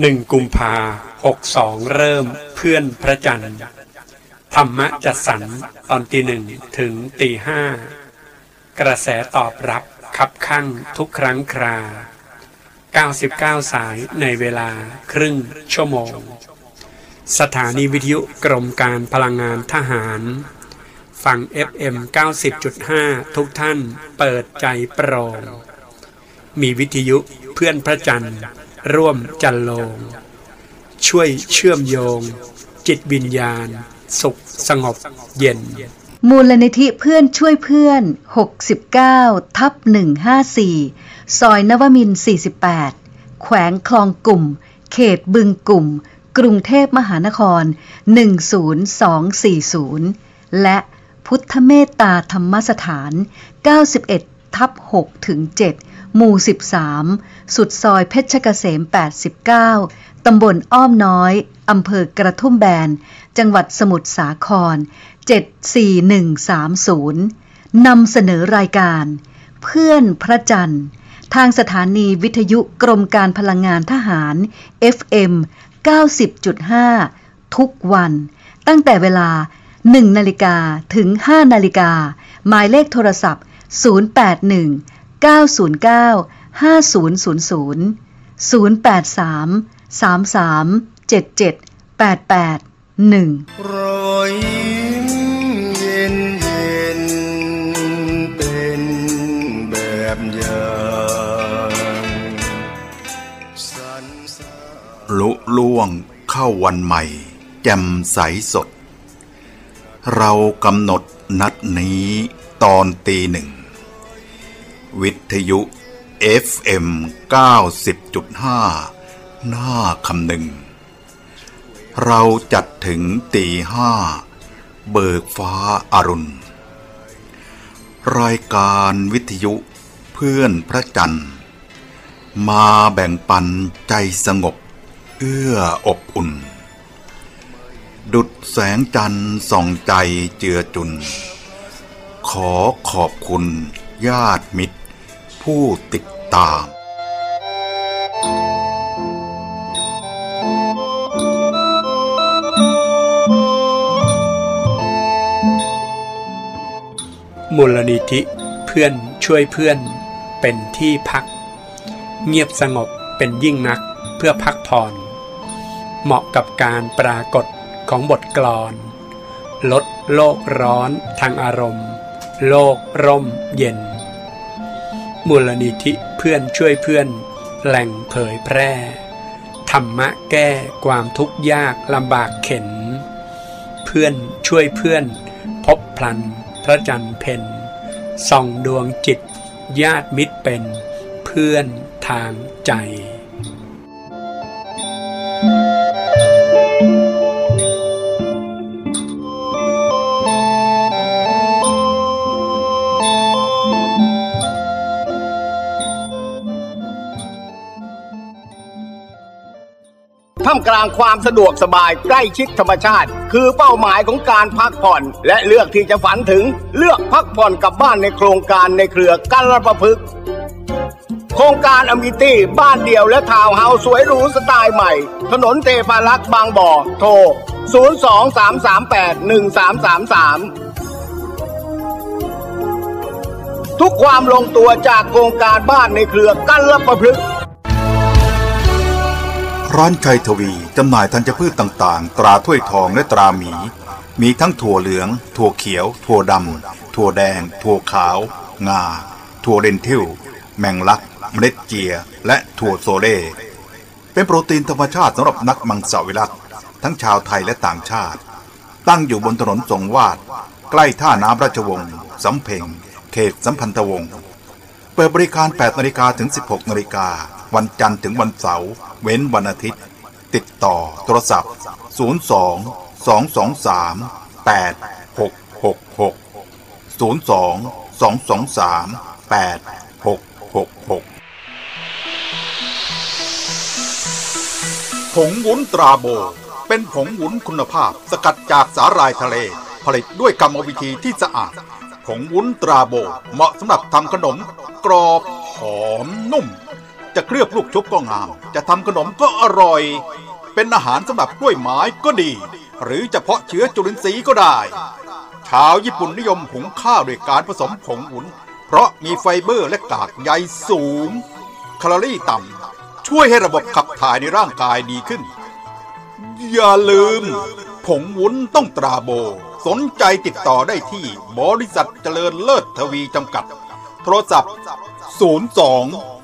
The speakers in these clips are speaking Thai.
หนึ่งกุมภาหกสองเริ่มเพื่อนพระจันทร์ ธรรมะจัดสรรตอนตีหนึ่งถึงตีห้า กระแสตอบรับคับข้างทุกครั้งครา 99 สายในเวลาครึ่งชั่วโมง สถานีวิทยุกรมการพลังงานทหาร ฟัง FM 90.5 ทุกท่านเปิดใจโปร่งมีวิทยุเพื่อนพระจันทร์ ร่วมจันโลง ช่วยเชื่อมโยง จิตวิญญาณ สุขสงบเย็น มูลนิธิเพื่อนช่วยเพื่อน 69 ทับ 154 ซอยนวมิน 48 แขวงคลองกลุ่ม เขตบึงกลุ่ม กรุงเทพมหานคร 10240 และพุทธเมตตาธรรมสถาน 91ทับ6ถึง7 หมู่ 13 สุดซอยเพชรเกษม 89 ตำบลอ้อมน้อย อำเภอกระทุ่มแบน จังหวัดสมุทรสาคร 74130 นำเสนอรายการ เพื่อนพระจันทร์ ทางสถานีวิทยุกรมการพลังงานทหาร FM 90.5 ทุกวัน ตั้งแต่เวลา 1 นาฬิกาถึง 5 นาฬิกา หมายเลขโทรศัพท์ 081 909 5000 083 33 77 88 1 รอยยิ้มเย็นเย็นเป็นแบบอย่างสรรสาลุล่วงเข้าวันใหม่ แจ่มใสสด เรากำหนดนัดนี้ตอนตีหนึ่ง วิทยุ FM 90.5 หน้าคำหนึ่ง เราจัดถึงตีห้า เบิกฟ้าอารุณ รายการวิทยุเพื่อนพระจันทร์ มาแบ่งปันใจสงบ เอื้ออบอุ่น ดุดแสงจันทร์ส่องใจเจือจุน ขอขอบคุณญาติมิตร ผู้ติดตาม มูลนิธิเพื่อนช่วยเพื่อนเป็นที่พัก เงียบสงบเป็นยิ่งนักเพื่อพักผ่อน เหมาะกับการปรากฏของบทกลอน ลดโลกร้อนทางอารมณ์ โลกร่มเย็น มูลนิธิเพื่อนช่วยเพื่อน แหล่งเผยแพร่ ธรรมะแก้ความทุกข์ยากลำบากเข็น เพื่อนช่วยเพื่อน พบพลัน พระจันทร์เพ็ญส่องดวงจิต ญาติมิตรเป็น เพื่อนทางใจามกลางความสะดวกสบายใกล้ชิดธรรมชาติ คือเป้าหมายของการพักผ่อน และเลือกที่จะฝันถึงเลือกพักผ่อนกับบ้านในโครงการในเครือกันรประพฤกษ์โครงการอมิตี้บ้านเดี่ยวและทาวน์เฮาส์สวยหรูสไตล์ใหม่ ถนนเทพารักษ์บางบ่อ โทร 023381333ทุกความลงตัวจากโครงการบ้านในเครือกันรประพฤกษ์ ร้านชัยทวีจำหน่ายธัญพืชต่างๆ ตราถ้วยทองและตราหมี มีทั้งถั่วเหลือง ถั่วเขียว ถั่วดำ ถั่วแดง ถั่วขาว งา ถั่วเดนทิล แมงลัก เมล็ดเจีย และถั่วโซเล่เป็นโปรตีนธรรมชาติสำหรับนักมังสวิรัตทั้งชาวไทยและต่างชาติ ตั้งอยู่บนถนนสงวาด ใกล้ท่าน้ำราชวงศ์สำเพ็ง เขตสัมพันธวงศ์ เปิดบริการ 8นาฬิกาถึง 16นาฬิกาวันจันทร์ถึงวันเสาร์เว้นวันอาทิตย์ ติดต่อโทรศัพท์ 02 223 8666 02 223 8666ผงวุ้นตราโบ เป็นผงวุ้นคุณภาพสกัดจากสาหร่ายทะเล ผลิตด้วยกรรมวิธีที่สะอาด ผงวุ้นตราโบ เหมาะสำหรับทำขนม กรอบ หอมนุ่ม จะเคลือบลูกชุบก็งาม จะทำขนมก็อร่อย เป็นอาหารสำหรับกล้วยไม้ก็ดี หรือจะเพาะเชื้อจุลินทรีย์ก็ได้ ชาวญี่ปุ่นนิยมหุงข้าวด้วยการผสมผงวุ้นเพราะมีไฟเบอร์และกากใยสูง แคลอรี่ต่ำ ช่วยให้ระบบขับถ่ายในร่างกายดีขึ้น อย่าลืม ผงวุ้นต้องตราโบ สนใจติดต่อได้ที่บริษัทเจริญเลิศทวีจำกัด โทรศัพท์ 02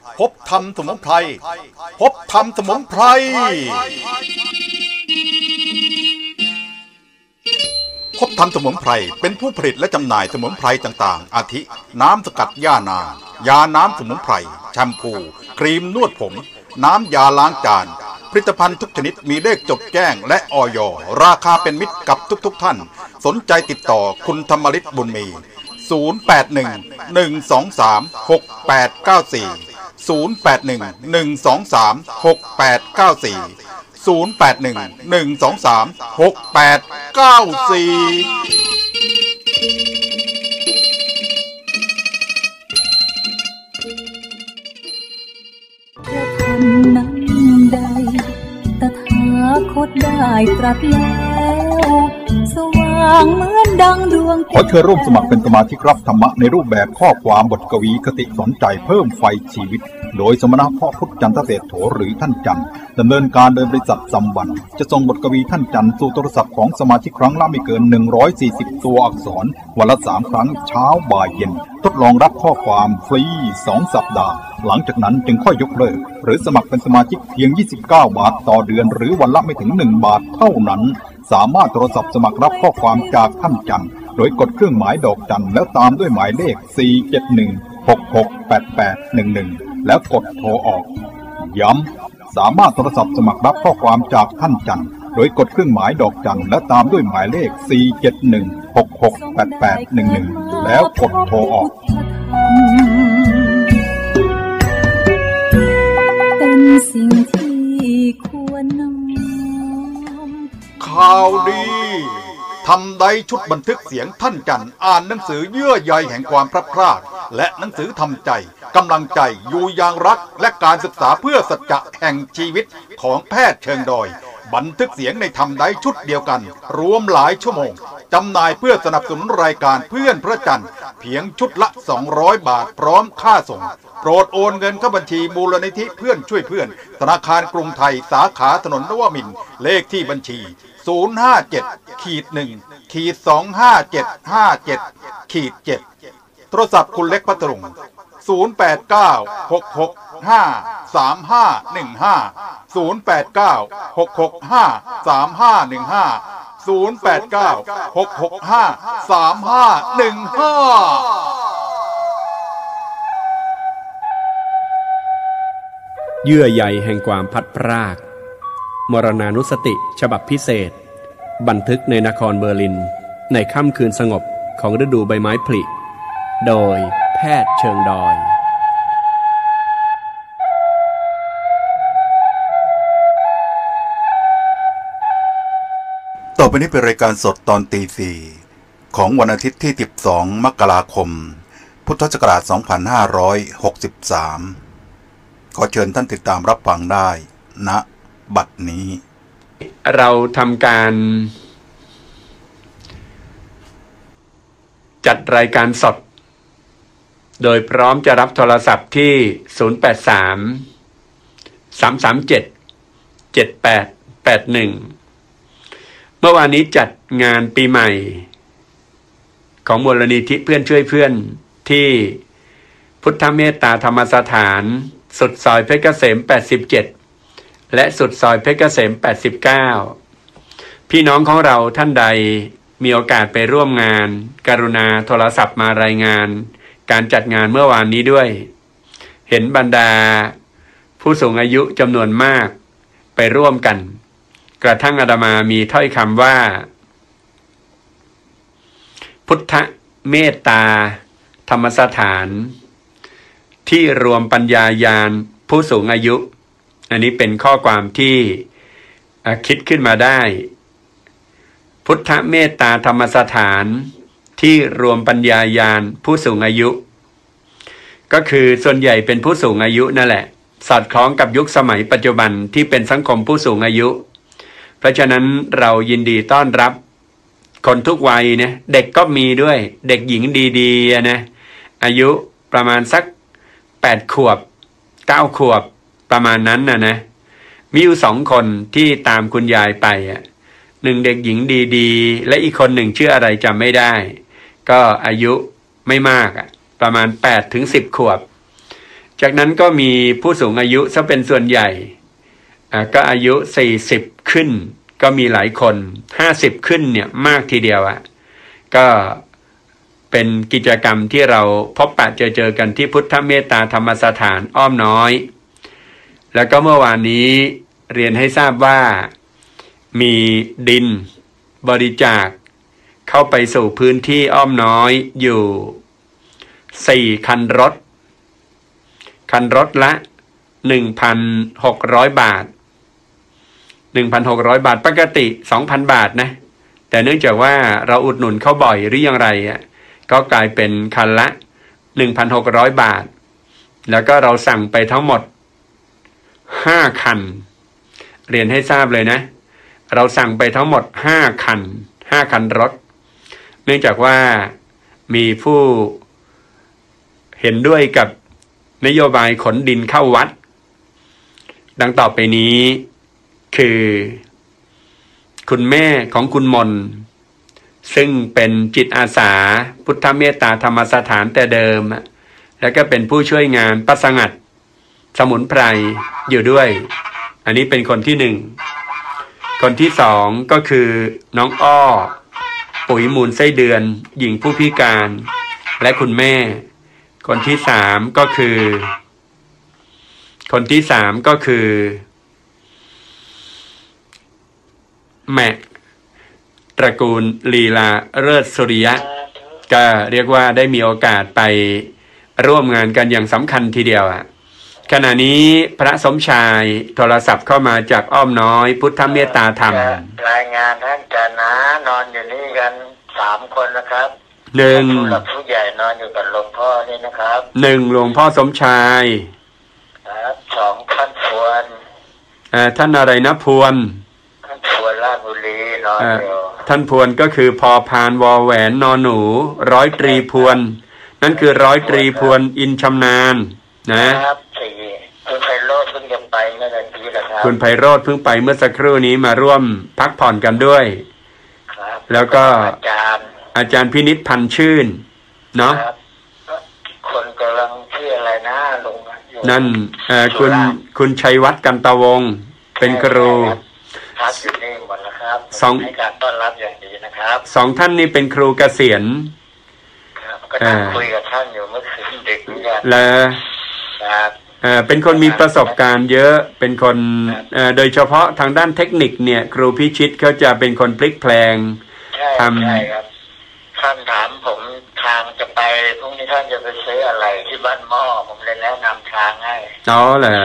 พบธรรมสมุนไพร พบธรรมสมุนไพร พบธรรมสมุนไพร เป็นผู้ผลิตและจำหน่ายสมุนไพรต่างๆ อาทิ น้ำสกัดหญ้านางยาน้ำสมุนไพร แชมพู ครีมนวดผม น้ำยาล้างจาน ผลิตภัณฑ์ทุกชนิดมีเลขจดแจ้งและออยราคาเป็นมิตรกับทุกๆทท่าน สนใจติดต่อคุณธรรมริศบุญมี 081 123 6894 081 123 6894 081 123 6894คตได้ตรัสแล้วสว่างเหมือนดังดวงขอเชิญร่วมสมัครเป็นสมาชิกรับธรรมะในรูปแบบข้อความบทกวีคติสอนใจเพิ่มไฟชีวิต โดยสมณะพ่อพุทธจันทเศรษโถหรือท่านจันดำเนินการโดยบริษัทสัมวันจะส่งบทกวีท่านจันสู่โทรศัพท์ของสมาชิกครั้งละไม่เกิน 140 ตัวอักษร วันละสามครั้งเช้าบ่ายเย็น ทดลองรับข้อความฟรี 2 สัปดาห์ หลังจากนั้นจึงค่อยยกเลิก หรือสมัครเป็นสมาชิกเพียง 29 บาทต่อเดือน หรือวันละไม่ถึง 1 บาทเท่านั้น สามารถโทรศัพท์สมัครรับข้อความจากท่านจันโดยกดเครื่องหมายดอกจันแล้วตามด้วยหมายเลข 471 668811 แล้วกดโทรออก ย้ำ สามารถโทรศัพท์สมัครรับข้อความจากท่านจันทร์โดยกดเครื่องหมายดอกจันและตามด้วยหมายเลข 471 668811 แล้วกดโทรออกเป็นสิ่งที่ควรน้อมข่าวดี ทำใดชุดบันทึกเสียงท่านจันอ่านหนังสือเยื่อใยแห่งความพลัดพรากและหนังสือทำใจกำลังใจอยู่อย่างรักและการศึกษาเพื่อสัจจะแห่งชีวิตของแพทย์เชิงดอย บันทึกเสียงในทำใดชุดเดียวกัน รวมหลายชั่วโมงจำหน่ายเพื่อสนับสนุนรายการเพื่อนพระจันทร์เพียงชุดละ 200 บาทพร้อมค่าส่ง โปรดโอนเงินเข้าบัญชีมูลนิธิเพื่อนช่วยเพื่อน ธนาคารกรุงไทยสาขาถนนนวมินเลขที่บัญชี 057ขีด1ขีด25757ขีด7โทรศัพท์คุณเล็กพัทลุง089 665 3515 089 665 3515 089 665 3515 เยื่อใยแห่งความพัดพราก มรณานุสติ ฉบับพิเศษ บันทึกในนครเบอร์ลิน ในค่ำคืนสงบของฤดูใบไม้ผลิ โดยแพทย์เชิงดอยต่อไปนี้เป็นรายการสดตอนตีสี่ของวันอาทิตย์ที่ 12 มกราคม พุทธศักราช 2563 ขอเชิญท่านติดตามรับฟังได้ณ บัดนี้ เราทำการ จัดรายการสด โดยพร้อมจะรับโทรศัพท์ที่ 083 337 7881 เมื่อวานนี้จัดงานปีใหม่ ของมูลนิธิเพื่อนช่วยเพื่อนที่พุทธเมตตาธรรมสถาน สุดซอยเพชรเกษม 87 และสุดซอยเพชรเกษม 89 พี่น้องของเราท่านใดมีโอกาสไปร่วมงาน กรุณาโทรศัพท์มารายงาน การจัดงานเมื่อวานนี้ด้วย เห็นบรรดา ผู้สูงอายุจำนวนมากไปร่วมกัน กระทั่งอาตมามีถ้อยคำว่า พุทธเมตตา ธรรมสถาน ที่รวมปัญญายาณผู้สูงอายุ อันนี้เป็นข้อความที่คิดขึ้นมาได้ พุทธเมตตาธรรมสถานที่รวมปัญญายาณผู้สูงอายุ ก็คือส่วนใหญ่เป็นผู้สูงอายุนั่นแหละ สอดคล้องกับยุคสมัยปัจจุบันที่เป็นสังคมผู้สูงอายุ เพราะฉะนั้นเรายินดีต้อนรับ คนทุกวัยเนี่ยเด็กก็มีด้วย เด็กหญิงดีๆนะอายุประมาณสักแปดขวบเก้าขวบ ประมาณนั้นนะนะ มีอยู่สองคนที่ตามคุณยายไปอะหนึ่งเด็กหญิงดีๆ และอีกคนหนึ่งชื่ออะไรจำไม่ได้ ก็อายุไม่มากอะ ประมาณแปดถึงสิบขวบ จากนั้นก็มีผู้สูงอายุซะเป็นส่วนใหญ่อ่าก็อายุสี่สิบขึ้น ก็มีหลายคนห้าสิบขึ้นเนี่ยมากทีเดียวอะ ก็เป็นกิจกรรมที่เราพบปะเจอเจอกันที่พุทธเมตตาธรรมสถานอ้อมน้อย แล้วก็เมื่อวานนี้เรียนให้ทราบว่ามีดินบริจาค เข้าไปสู่พื้นที่อ้อมน้อยอยู่สี่คันรถ คันรถละหนึ่งพันหกร้อยบาทหนึ่งพันหกร้อยบาทปกติสองพันบาทนะ แต่เนื่องจากว่าเราอุดหนุนเขาบ่อยหรือยังไรอะก็กลายเป็นคันละหนึ่งพันหกร้อยบาท แล้วก็เราสั่งไปทั้งหมด ห้าคัน เรียนให้ทราบเลยนะ เราสั่งไปทั้งหมดห้าคันห้าคันรถ เนื่องจากว่ามีผู้เห็นด้วยกับนโยบายขนดินเข้าวัด ดังต่อไปนี้คือ คุณแม่ของคุณมน ซึ่งเป็นจิตอาสา พุทธเมตตาธรรมสถานแต่เดิม แล้วก็เป็นผู้ช่วยงานประสงัด สมุนไพรอยู่ด้วย อันนี้เป็นคนที่หนึ่ง คนที่สองก็คือน้องอ้อ ปุ๋ยมูลไส้เดือน หญิงผู้พิการ และคุณแม่ คนที่สามก็คือ คนที่สามก็คือแม่ตระกูลลีลาเลิศสุริยะ ก็เรียกว่าได้มีโอกาสไปร่วมงานกันอย่างสำคัญทีเดียวอะ ขณะนี้พระสมชายโทรศัพท์เข้ามาจากอ้อมน้อย พุทธเมตตาธรรม รายงานท่านจะนะนอนอยู่นี่กันสามคนนะครับหนึ่งผู้หลักผู้ใหญ่นอนอยู่กับหลวงพ่อนี่นะครับหนึ่งหลวงพ่อสมชายครับสองท่านทวนเอ่อท่านอะไรนะพวนท่านทวนราชบุรีนอนเอ่ออยู่ท่านพวนก็คือพอพานวอแหวนนอนหนู ร้อยตรีพวน นั่นคือร้อยตรีพวนอินชำนาญ นะครับสี่คุณไพโร ธเพิ่งจะไปเมื่อกี้นะครับคุณไพโรธเพิ่งไปเมื่อสักครู่นี้มาร่วมพักผ่อนกันด้วย ครับ แล้วก็อาจารย์ อาจารย์พินิษพันธ์ชื่น เนาะครับคนกำลังชื่ออะไรนะลงอยู่นั่นเอ่อคุณสุราษฎร์คุณชัยวัฒน์กันตะวงศ์เป็นครูพักอยู่นี่หมดแล้วครับสองให้การต้อนรับอย่างดีนะครับสองท่านนี้เป็นครูเกษียณครับก็นั่งอ่าคุยกับท่านอยู่เมื่อคืนดึกเหมือนกันและครับ เอ่อเป็นคนมีประสบการณ์เยอะเป็นคนครับเอ่อโดยเฉพาะทางด้านเทคนิคเนี่ย ครูพิชิตเขาจะเป็นคนพลิกแพลง ใช่ทำ ใช่ครับ ท่านถามผมทางจะไปพรุ่งนี้ท่านจะไปซื้ออะไรที่บ้านหม้อผมเลยแนะนำทางให้ อ๋อเหรอ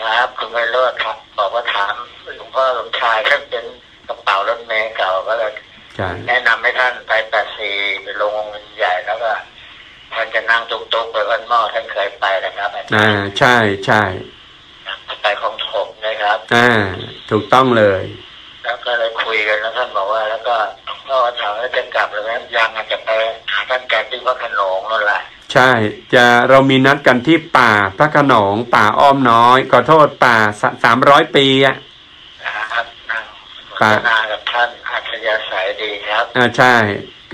ครับคุณไพโรธครับบอกว่าถามหลวงพ่อหลวงชายท่านเป็นกระเป๋ารถเมล์เก่าก็เลย ใช่ แนะนำให้ท่านไปแปดสี่ไปลง จะนั่งตุกๆไปบ้านหม้อท่านเคยไปนะครับอ่าใช่ใช่ไปของถมนะครับอ่าถูกต้องเลย แล้วก็เลยคุยกันแล้วท่านบอกว่า แล้วก็ก็ถามว่าจะกลับหรือไม่ยังอาจจะไปหาท่านแกที่วัดขนงนั่นแหละใช่จะเรามีนัดกันที่ป่าพระโขนงป่าอ้อมน้อยขอโทษป่าสามร้อยปีอะนะครับนั่งสป่านทนากับท่านอัธยาศัยดีครับอ่าใช่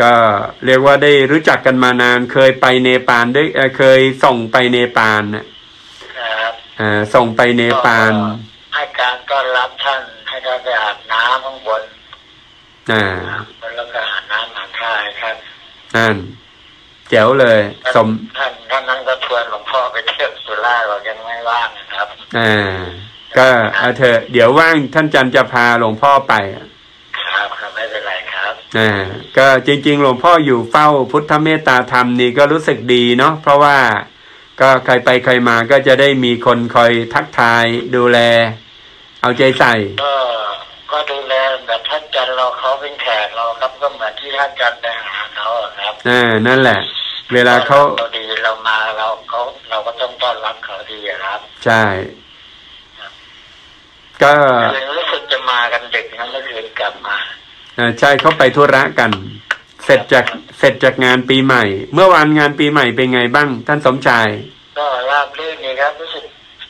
ก็เรียกว่าได้รู้จักกันมานาน เคยไปเนปาลด้วยเอ่อเคยส่งไปเนปาลน่ะนะครับอ่าส่งไปเนปาลก็ให้การต้อนรับท่านให้ท่านไปอาบน้ำข้างบนอ่าแล้วก็อาบน้ำอาบท่าให้ท่านนั่นแจ๋วเลย สมท่านท่านนั้นก็ชวนหลวงพ่อไปเที่ยวสุราษฎร์บอกยังไม่ว่างนะครับอ่าก็เอาเถอะเดี๋ยวว่างท่านจันจะพาหลวงพ่อไปครับครับ อ่าก็จริง ๆ หลวงพ่ออยู่เฝ้าพุทธเมตตาธรรมนี่ก็รู้สึกดีเนาะเพราะว่าก็ใครไปใครมาก็จะได้มีคนคอยทักทายดูแล เอาใจใส่ ก็ก็ดูแลแบบท่านจันเราเขาเป็นแขกเราครับก็เหมือนที่ท่านจันไปหาเขาอะครับอ่านั่นแหละ เวลาเขาเราดีเรามาเราเขาเราก็ต้องต้อนรับเขาดีอะครับ ใช่ ก็คืนรู้สึกจะมากันดึกนะเมื่อคืนกลับมาอ่า ใช่เขาไปธุระกัน เสร็จจากเสร็จจากงานปีใหม่ เมื่อวานงานปีใหม่เป็นไงบ้าง ท่านสมชาย ก็ราบรื่นนี่ครับรู้สึก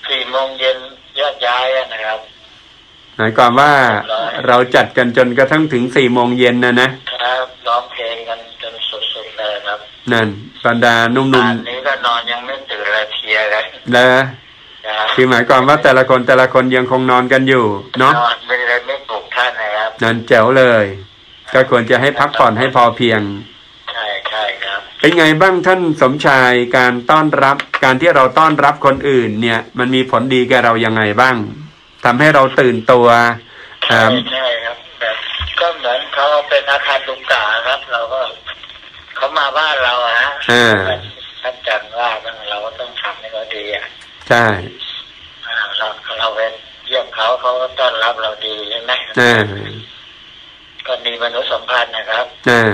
สี่โมงเย็นแยกย้ายอะนะครับ หมายความว่าเราจัดกันจนกระทั่งถึงสี่โมงเย็นนะนะครับร้องเพลงกันจนสุดๆเลยครับ นั่นบรรดานุ่มป่านนี้ก็นอนยังไม่ตื่นเลยเพลียเลยๆแล้วนะครับคือหมายความว่าแต่ละคนแต่ละคนยังคงนอนกันอยู่ เนาะนอนไม่ได้ไม่ปลุกท่านนะครับ นั่นแจ๋วเลย ก็ควรจะให้พักผ่อนให้พอเพียง ใช่ใช่ครับ เป็นไงบ้างท่านสมชายการต้อนรับ การที่เราต้อนรับคนอื่น เนี่ย มันมีผลดีแก่เรายังไงบ้างทำให้เราตื่นตัวเอ่ใช่อใช่ครับแบบก็เหมือนเขาเป็นอาคารดุกาครับ เราก็เขามาบ้านเราอะฮะอ่าท่านจันว่าเราก็ต้องทำให้เขาดีอะใช่อ่าเราเราไปเยี่ยมเขาเขาก็ต้อนรับเราดีใช่ไหมอ่า ก็มีมนุษยสัมพันธ์นะครับอ่า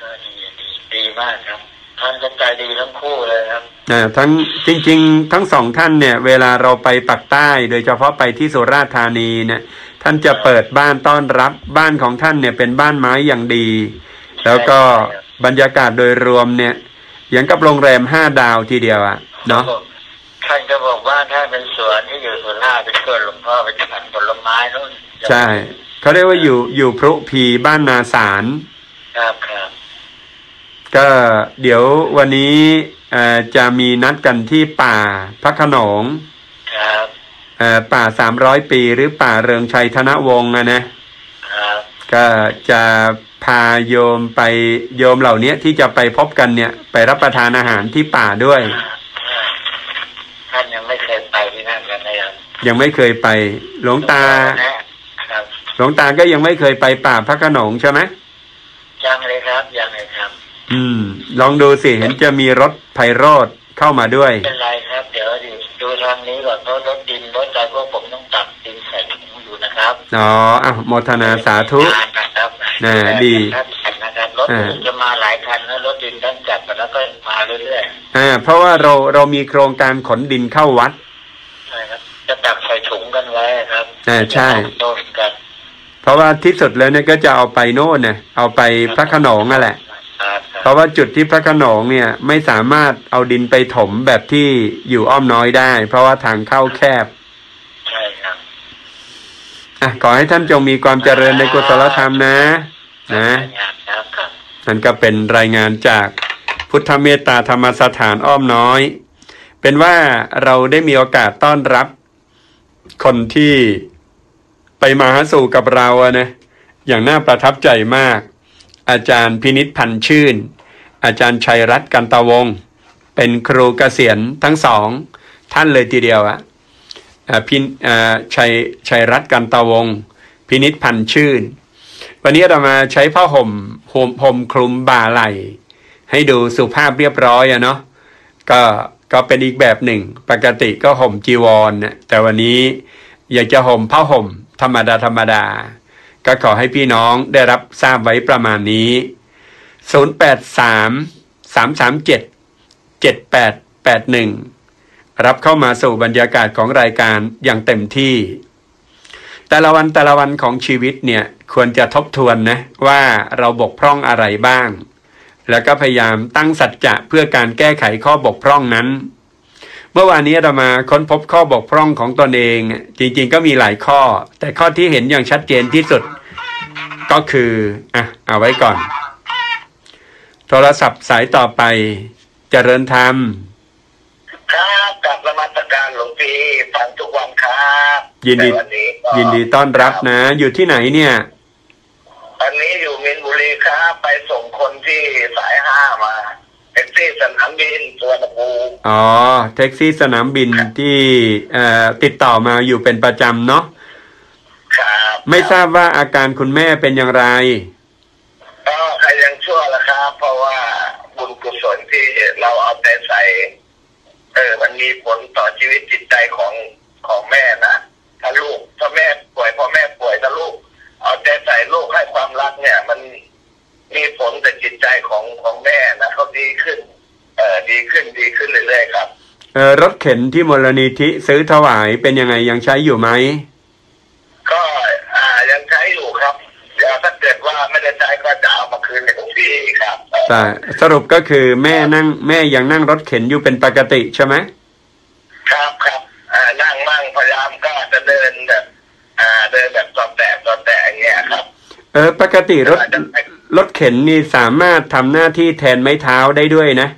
ก็ดีดีดีมากครับท่านก็ใจดีทั้งคู่เลยครับอ่าทั้งจริง ๆ ทั้งสองท่านเนี่ย เวลาเราไปปักใต้ โดยเฉพาะไปที่สุราษฎร์ธานีเนี่ย ท่านจะเปิดบ้านต้อนรับบ้านของท่านเนี่ยเป็นบ้านไม้อย่างดี แล้วก็บรรยากาศโดยรวมเนี่ยอย่างกับโรงแรมห้าดาวทีเดียวอะเนาะท่านก็บอกว่าถ้าเป็นสวนที่อยู่สุราษฎร์ไปชวนหลวงพ่อไปฉันผลไม้นู่นใช่ เขาเรียกว่าอยู่อยู่พรุพีบ้านนาสารครับครับก็เดี๋ยววันนี้เอ่อจะมีนัดกันที่ป่าพระโขนงครับเอ่อป่าสามร้อยปีหรือป่าเรืองชัยธนวงศ์นะนะครับก็จะพาโยมไปโยมเหล่านี้ที่จะไปพบกันเนี่ย ไปรับประทานอาหารที่ป่าด้วยท่านยังไม่เคยไปที่นั่นกันนะครับยังไม่เคยไปหลวงตาครับ หลวงตาก็ยังไม่เคยไปป่าพระโขนงใช่ไหมยังเลยครับยังเลยครับ อืม ลองดูสิเห็นจะมีรถไพโรธเข้ามาด้วยเป็นไรครับ เดี๋ยวดูดูทางนี้ก่อนเพราะรถดินรถอะไรพวกผมต้องตักดินใส่ถุงอยู่นะครับอ๋ออะโมทนาสาธุงานนะครับน่าดีท่านจัดนะครับรถอ่าจะมาหลายคันนะรถดินท่านจัดมาแล้วก็มาเรื่อยอ่าเพราะว่าเราเรามีโครงการขนดินเข้าวัดๆใช่ครับจะตักใส่ถุงกันไว้ครับอ่าใช่จะโดนกัน เพราะว่าที่สุดแล้วเนี่ยก็จะเอาไปโน่นนะเอาไปพระโขนงนั่นแหละครับเพราะว่าจุดที่พระโขนงเนี่ยไม่สามารถเอาดินไปถมแบบที่อยู่อ้อมน้อยได้ เพราะว่าทางเข้าแคบใช่ครับอะขอให้ท่านจงมีความเจริญในกุศลธรรมนะ นะงานครับครับนั่นก็เป็นรายงานจากพุทธเมตตาธรรมสถานอ้อมน้อย เป็นว่าเราได้มีโอกาสต้อนรับคนที่ ไปมาหาสู่กับเราอะนะอย่างน่าประทับใจมาก อาจารย์พินิษพันชื่น อาจารย์ชัยรัตน์กันตะวง เป็นครูเกษียณทั้งสอง ท่านเลยทีเดียวอะพินชัยชัยรัตน์กันตะวง พินิษพันชื่น วันนี้เรามาใช้ผ้าห่มห่มห่มคลุมบ่าไหลให้ดูสุภาพเรียบร้อยอะเนาะก็ก็เป็นอีกแบบหนึ่ง ปกติก็ห่มจีวรนะแต่วันนี้อยากจะห่มผ้าห่ม ธรรมดาธรรมดา ก็ขอให้พี่น้องได้รับทราบไว้ประมาณนี้ 083 337 7881 รับเข้ามาสู่บรรยากาศของรายการอย่างเต็มที่ แต่ละวันแต่ละวันของชีวิตเนี่ยควรจะทบทวนนะว่าเราบกพร่องอะไรบ้าง แล้วก็พยายามตั้งสัจจะเพื่อการแก้ไขข้อบกพร่องนั้น เมื่อวานนี้เรามาค้นพบข้อบกพร่องของตนเอง จริง ๆ ก็มีหลายข้อ แต่ข้อที่เห็นอย่างชัดเจนที่สุด ก็คืออะเอาไว้ก่อน โทรศัพท์สายต่อไปเจริญธรรมครับกลับนมาตรการหลวงพี่ฟังทุกวันครับยินดีแต่วันนี้ก็ยินดีต้อนรับนะ อยู่ที่ไหนเนี่ย ตอนนี้อยู่มินบุรีครับ ไปส่งคนที่สายห้ามาแท็กซี่ ซี่สนามบินสุวรรณภูมิอ๋อแท็กซี่สนามบินที่เอ่อติดต่อมาอยู่เป็นประจำเนาะครับไม่ทราบว่าอาการคุณแม่เป็นอย่างไรก็ใครยังชั่วละครับเพราะว่าบุญกุศลที่เราเอาใจใส่เออมันมีผลต่อชีวิตจิตใจของของแม่นะถ้าลูกถ้าแม่ป่วยพอแม่ป่วยถ้าลูก เอาใจใส่ลูกให้ความรักเนี่ย มันมีผลต่อจิตใจของของแม่นะเขาดีขึ้น เออดีขึ้นดีขึ้นเรื่อยๆครับ เอ่อรถเข็นที่มูลนิธิซื้อถวายเป็นยังไงยังใช้อยู่ไหมก็อ่ายังใช้อยู่ครับเดี๋ยวถ้าเกิดว่าไม่ได้ใช้ก็จะเอามาคืนในทุกที่ครับเออแต่สรุปก็คือแม่นั่งแม่ยังนั่งรถเข็นอยู่เป็นปกติใช่ไหมครับครับอ่านั่งมั่งพยายามก็จะเดินแบบอ่าเดินแบบตอดแตะตอดแตะอย่างเงี้ยครับ เออ ปกติรถรถเข็นนี่สามารถทำหน้าที่แทนไม้เท้าได้ด้วยนะ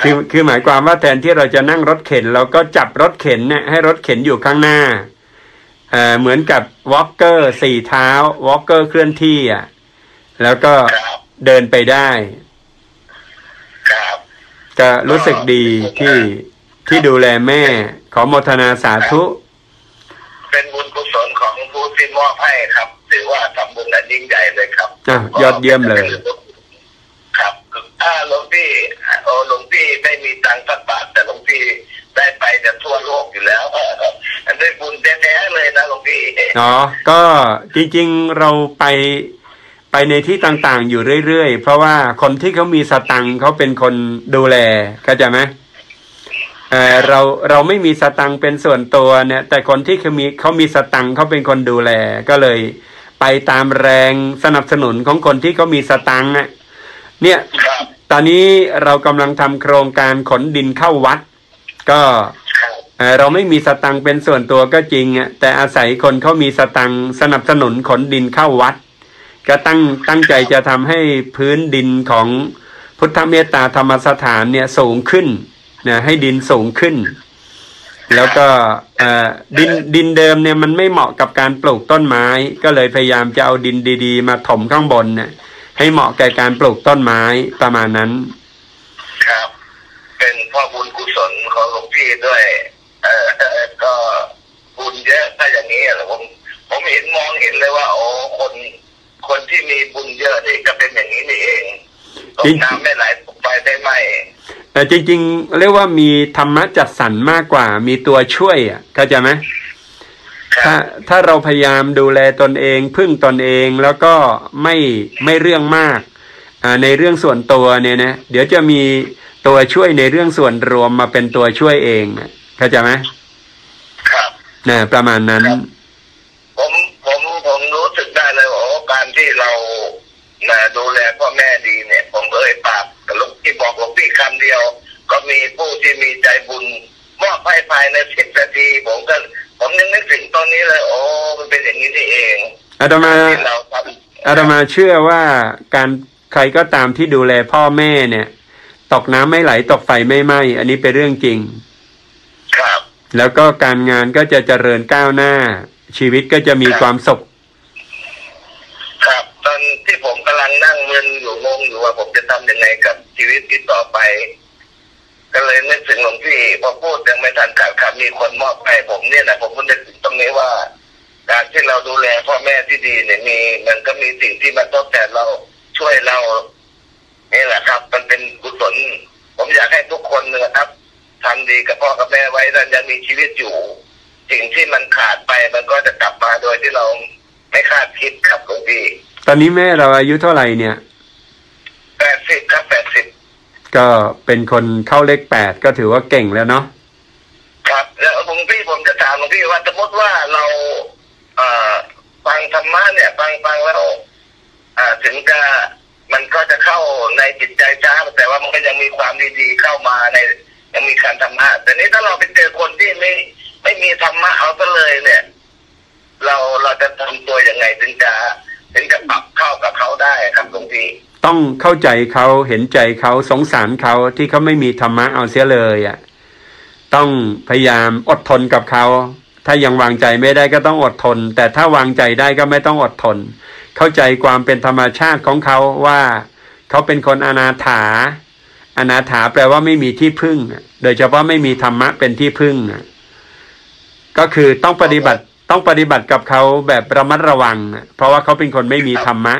ครับคคือรับคือคือหมายความว่าแทนที่เราจะนั่งรถเข็น เราก็จับรถเข็นเนี่ยให้รถเข็นอยู่ข้างหน้าเอ่อเหมือนกับ walker สี่เท้า walker เคลื่อนที่อะแล้วก็ครับเดินไปได้ครับก็รู้สึกดีที่ที่ดูแลแม่ ขอโมทนาสาธุ เป็นบุญกุศลของผู้ที่มอบให้ครับ ถือว่าทำบุญนั้นยิ่งใหญ่เลยครับอะยอดเยี่ยมเลยครับ ถ้าหลวงพี่โอ้หลวงพี่ไม่มีตังค์สักบาทแต่หลวงพี่ได้ไปจะทั่วโลกอยู่แล้วอันได้บุญแท้ๆเลยนะหลวงพี่อ๋อก็จริงๆเราไปไปในที่ต่างๆ อยู่เรื่อยๆ เพราะว่าคนที่เขามีสตังค์เขาเป็นคนดูแลเข้าใจไหมเออเราเราไม่มีสตังค์เป็นส่วนตัวเนี่ย แต่คนที่เขามีเขามีสตังค์เขาเป็นคนดูแล ก็เลย ไปตามแรงสนับสนุนของคนที่เขามีสตังค์น่ะเนี่ย ตอนนี้เรากำลังทำโครงการขนดินเข้าวัด ก็เราไม่มีสตังค์เป็นส่วนตัวก็จริงอะแต่อาศัยคนเขามีสตังค์สนับสนุนขนดินเข้าวัด ก็ตั้งตั้งใจจะทำให้พื้นดินของพุทธเมตตาธรรมสถานเนี่ยสูงขึ้นนะให้ดินสูงขึ้น แล้วก็ดินดินเดิมเนี่ยมันไม่เหมาะกับการปลูกต้นไม้ ก็เลยพยายามจะเอาดินดี ๆ มาถมข้างบนเนี่ย ให้เหมาะแก่การปลูกต้นไม้ประมาณนั้น ครับ เป็นเพ่อบุญกุศลของหลวงพี่ด้วย เออก็บุญเยอะถ้าอย่างนี้อะผมผมเห็นมองเห็นเลยว่า โอ้คนคนที่มีบุญเยอะนี่ก็เป็นอย่างนี้นี่เองตจริกงน้ำไม่ไหลตกไฟไม่ไหม้แต่จริง ๆ เรียกว่ามีธรรมะจัดสรรมากกว่า มีตัวช่วยอะเข้าใจไหมค ถ้ารับถ้าเราพยายามดูแลตนเอง พึ่งตนเองแล้วก็ไม่ไม่เรื่องมากอ่าในเรื่องส่วนตัวเนี่ยนะเดี๋ยวจะมีตัวช่วยในเรื่องส่วนรวมมาเป็นตัวช่วยเองน่ะเข้าใจไหมครับนะประมาณนั้น ผมผมผมรู้สึกได้เลยว่าโอ้การที่เรานะดูแลพ่อแม่ดีเนี่ย ผมเอ่ยปากกับหลูกที่บอกหลวงพี่คำเดียว ก็มีผู้ที่มีใจบุญมอบให้ภายในสิบนาทีผมก็ ผมยังนึกถึงตอนนี้เลย โอ้มันเป็นอย่างนี้นี่เองอาตมาที่เราทำอาตมาเชื่อว่าการใครก็ตามที่ดูแลพ่อแม่เนี่ย ตกน้ำไม่ไหลตกไฟไม่ไหม้อันนี้เป็นเรื่องจริง ครับ แล้วก็การงานก็จะเจริญก้าวหน้า ชีวิตก็จะมีความสุขครับ ตอนที่ผมกำลังนั่งมึนอยู่งงอยู่ว่าผมจะทำยังไงกับชีวิตที่ต่อไป ก็เลยนึกถึงหลวงพี่พอพูดยังไม่ทันขาดคำมีคนมอบให้ผมเนี่ยนะผมก็นึกถึงตรงนี้ว่า การที่เราดูแลพ่อแม่ที่ดีเนี่ยมี มันก็มีสิ่งที่มาทดแทนเราช่วยเรานี่แหละครับ มันเป็นกุศลผมอยากให้ทุกคนนะครับทำดีกับพ่อกับแม่ไว้แล้วยังมีชีวิตอยู่ สิ่งที่มันขาดไปมันก็จะกลับมาโดยที่เราไม่คาดคิดครับหลวงพี่ ตอนนี้แม่เราอายุเท่าไหร่เนี่ยแปดสิบครับแปดสิบ ก็เป็นคนเข้าเลขแปดก็ถือว่าเก่งแล้วเนาะครับแล้วหลวงพี่ผมจะถามหลวงพี่ว่าสมมติว่าเราเอ่อฟังธรรมะเนี่ย ฟังฟังแล้วอ่าถึงจะมันก็จะเข้าในจิตใจช้าแต่ว่ามันก็ยังมีความดีๆเข้ามาในยังมีการธรรมะแต่นี้ถ้าเราไปเจอคนที่ไม่ไม่มีธรรมะเอาซะเลยเนี่ย เราเราจะทำตัวยังไงถึงจะถึงจะปรับเข้ากับเขาได้ครับหลวงพี่ ต้องเข้าใจเขาเห็นใจเขาสงสารเขาที่เขาไม่มีธรรมะเอาเสียเลยอะต้องพยายามอดทนกับเขา ถ้ายังวางใจไม่ได้ก็ต้องอดทน แต่ถ้าวางใจได้ก็ไม่ต้องอดทน เข้าใจความเป็นธรรมชาติของเขาว่า เขาเป็นคนอนาถา อนาถาแปลว่าไม่มีที่พึ่ง โดยเฉพาะไม่มีธรรมะเป็นที่พึ่ง ก็คือต้องปฏิบัติต้องปฏิบัติกับเขาแบบระมัดระวัง เพราะว่าเขาเป็นคนไม่มีธรรมะ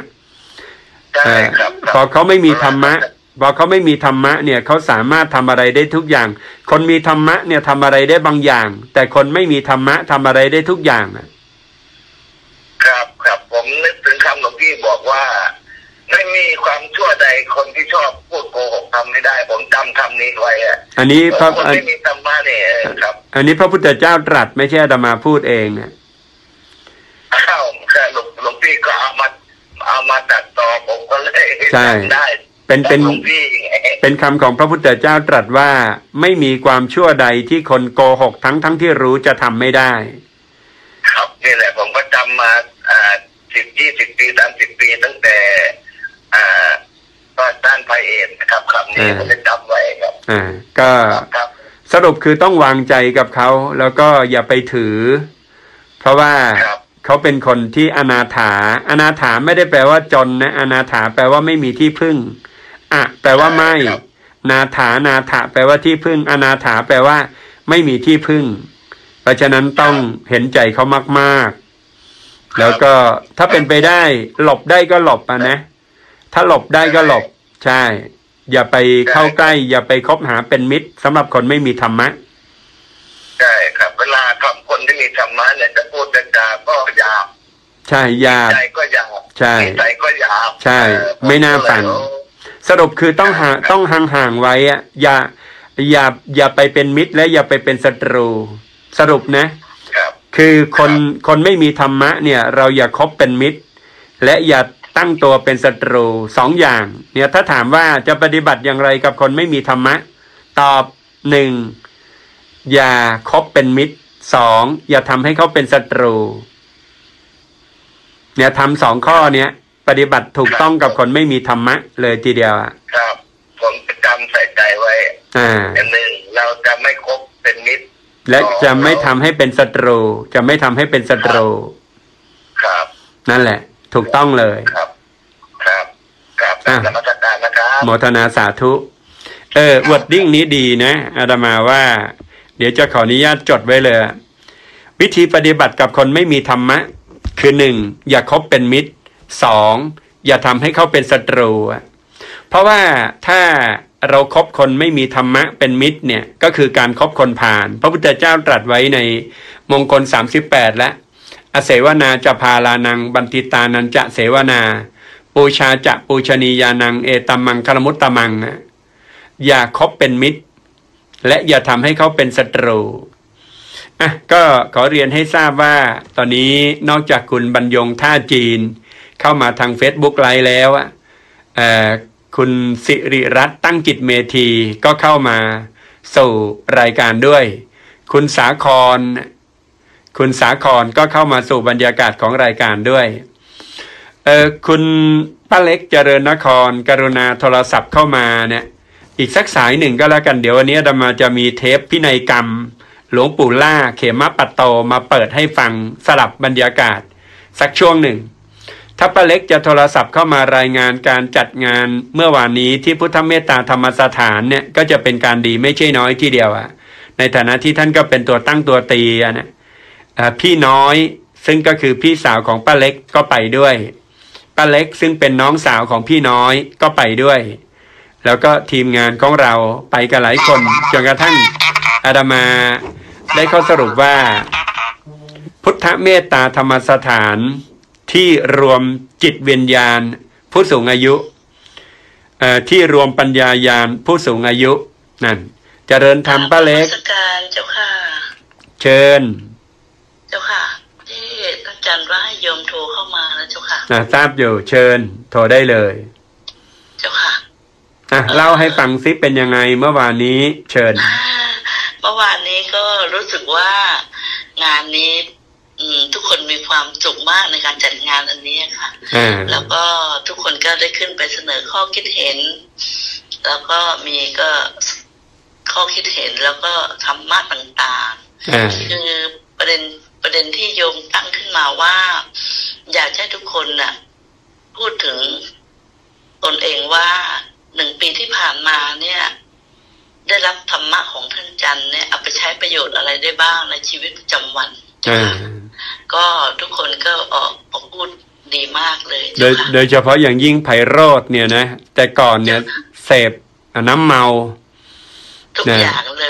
ใช่เออครับพอเขาไม่มีธรรมะพอเขาไม่มีธรรมะเนี่ยเขาสามารถทำอะไรได้ทุกอย่าง คนมีธรรมะเนี่ยทำอะไรได้บางอย่าง แต่คนไม่มีธรรมะทำอะไรได้ทุกอย่างอะครับครับผมนึกถึงคำหลวงพี่บอกว่า ไม่มีความชั่วใดคนที่ชอบพูดโกหกทำไม่ได้ ผมจำคำนี้ไว้อะอันนี้พระคนไม่มีธรรมะเนี่ยเออครับ อันนี้พระพุทธเจ้าตรัสไม่ใช่อาตมาพูดเองนะอ้าวแค่หลวงหลวงพี่ก็เอามาเอามาตัดต่อผมก็เลย ใช่จำได้เป็นเป็นหลวงพี่ไงเป็นคำของพระพุทธเจ้าตรัสว่าไม่มีความชั่วใดที่คนโกหกทั้งทั้งที่รู้จะทำไม่ได้ ครับนี่แหละผมก็จำมาอ่าสิบยี่สิบปีสามสิบปีตั้งแต่ อ่าก็ด้านไพเอ็นนะครับคำนี้อ่าผมจะจำไว้ครับอ่าก็ครับสรุปคือต้องวางใจกับเขา แล้วก็อย่าไปถือ เพราะว่าครับ เขาเป็นคนที่อนาถา อนาถาไม่ได้แปลว่าจนนะ อนาถาแปลว่าไม่มีที่พึ่งอะแปลว่าไม่ครับนาถานาถาแปลว่าที่พึ่ง อนาถาแปลว่า ไม่มีที่พึ่ง เพราะฉะนั้นต้องเห็นใจเขามาก ๆ แล้วก็ถ้าเป็นไปได้ หลบได้ก็หลบอะนะ ถ้าหลบได้ก็หลบ ใช่ อย่าไปเข้าใกล้ อย่าไปคบหาเป็นมิตรสำหรับคนไม่มีธรรมะใช่ครับ เวลาครับคนที่มีธรรมะเนี่ยจะพูดจะจา ก็หยาบใช่ญาติใจก็หยาบใช่นิสัยก็หยาบใช่เออไม่น่าฟังผมก็เลยสรุปคือต้องห่างต้องห่างห่างๆไว้อะอย่าอย่าอย่าไปเป็นมิตรและอย่าไปเป็นศัตรู สรุปนะครับคือคนคนไม่มีธรรมะเนี่ย เราอย่าคบเป็นมิตร และอย่าตั้งตัวเป็นศัตรูสองอย่าง เนี่ยถ้าถามว่าจะปฏิบัติอย่างไรกับคนไม่มีธรรมะ ตอบหนึ่งอย่าคบเป็นมิตรสองอย่าทำให้เขาเป็นศัตรู เนี่ยทำสองข้อเนี้ยปฏิบัติถูกต้องกับคนไม่มีธรรมะ เลยทีเดียวอะครับ ผมจะจำใส่ใจไว้อ่าอันหนึ่งเราจะไม่คบเป็นมิตร และจะไม่ทำให้เป็นศัตรู จะไม่ทำให้เป็นศัตรู ครับ นั่นแหละ ถูกต้องเลยครับ ครับครับอะนมัสการนะครับโมทนาสาธุ เออวอดดิ้งนี้ดีนะอาดามาว่า เดี๋ยวจะขออนุญาตจดไว้เลย วิธีปฏิบัติกับคนไม่มีธรรมะ คือหนึ่งอย่าคบเป็นมิตรสองอย่าทำให้เขาเป็นศัตรูเพราะว่าถ้าเราครบคนไม่มีธรรมะเป็นมิตรเนี่ยก็คือการครบคนผ่าน พระพุทธเจ้าตรัสไว้ในมงคล 38 และ อเสวนาจะพาลานัง บันติตานันจะเสวนา ปูชาจะปูชนียานัง เอตัมมังคลมุตตมัง อย่าคบเป็นมิตร และอย่าทำให้เขาเป็นศัตรู อะก็ขอเรียนให้ทราบว่าตอนนี้นอกจากคุณบรรยงท่าจีน เข้ามาทาง Facebook ไลฟ์แล้วอะคุณสิริรัตน์ตั้งจิตเมธีก็เข้ามาสู่รายการด้วย คุณสาคร คุณสาครก็เข้ามาสู่บรรยากาศของรายการด้วยเออคุณป้าเล็กเจริญนคร กรุณาโทรศัพท์เข้ามาเนี่ยอีกสักสายหนึ่งก็แล้วกันเดี๋ยววันนี้อามาจะมีเทปพินัยกรรม หลวงปู่ล่าเขมปัตโตมาเปิดให้ฟังสลับบรรยากาศ สักช่วงหนึ่งถ้าป้าเล็กจะโทรศัพท์เข้ามารายงานการจัดงานเมื่อวานนี้ที่พุทธเมตตาธรรมสถานเนี่ยก็จะเป็นการดีไม่ใช่น้อยทีเดียวอะในฐานะที่ท่านก็เป็นตัวตั้งตัวตีอะนะพี่น้อยซึ่งก็คือพี่สาวของป้าเล็กก็ไปด้วยป้าเล็กซึ่งเป็นน้องสาวของพี่น้อยก็ไปด้วย แล้วก็ทีมงานของเราไปกันหลายคนจนกระทั่งอาดามา ได้ข้อสรุปว่า พุทธเมตตาธรรมสถานที่รวมจิตวิญญาณ ผู้สูงอายุเอ่อที่รวมปัญญายาณผู้สูงอายุนั่นเจริญธรรมป้าเล็กนมัสการเจ้าค่ะ เชิญ เจ้าค่ะ ที่ท่านอาจารย์ว่าให้โยมโทรเข้ามาแล้วเจ้าค่ะนะทราบอยู่เชิญ โทรได้เลย เจ้าค่ะอะเล่าให้ฟังซิเป็นยังไงเมื่อวานนี้ เชิญ เมื่อวานนี้ก็รู้สึกว่างานนี้อืมทุกคนมีความสุขมากในการจัดงานอันนี้ค่ะอ่าแล้วก็ทุกคนก็ได้ขึ้นไปเสนอข้อคิดเห็น แล้วก็มีก็ข้อคิดเห็นแล้วก็ธรรมะต่างๆอ่าคือประเด็นประเด็นที่โยมตั้งขึ้นมาว่า อยากให้ทุกคนน่ะ พูดถึงตนเองว่าหนึ่งปีที่ผ่านมาเนี่ย ได้รับธรรมะของท่านจันเนี่ยเอาไปใช้ประโยชน์อะไรได้บ้างในชีวิตประจำวันก็ทุกคนก็ออกออกพูดดีมากเลยโดยเฉพาะอย่างยิ่งไพโรธเนี่ยนะ แต่ก่อนเนี่ยเสพน้ำเมาทุกอย่างเลย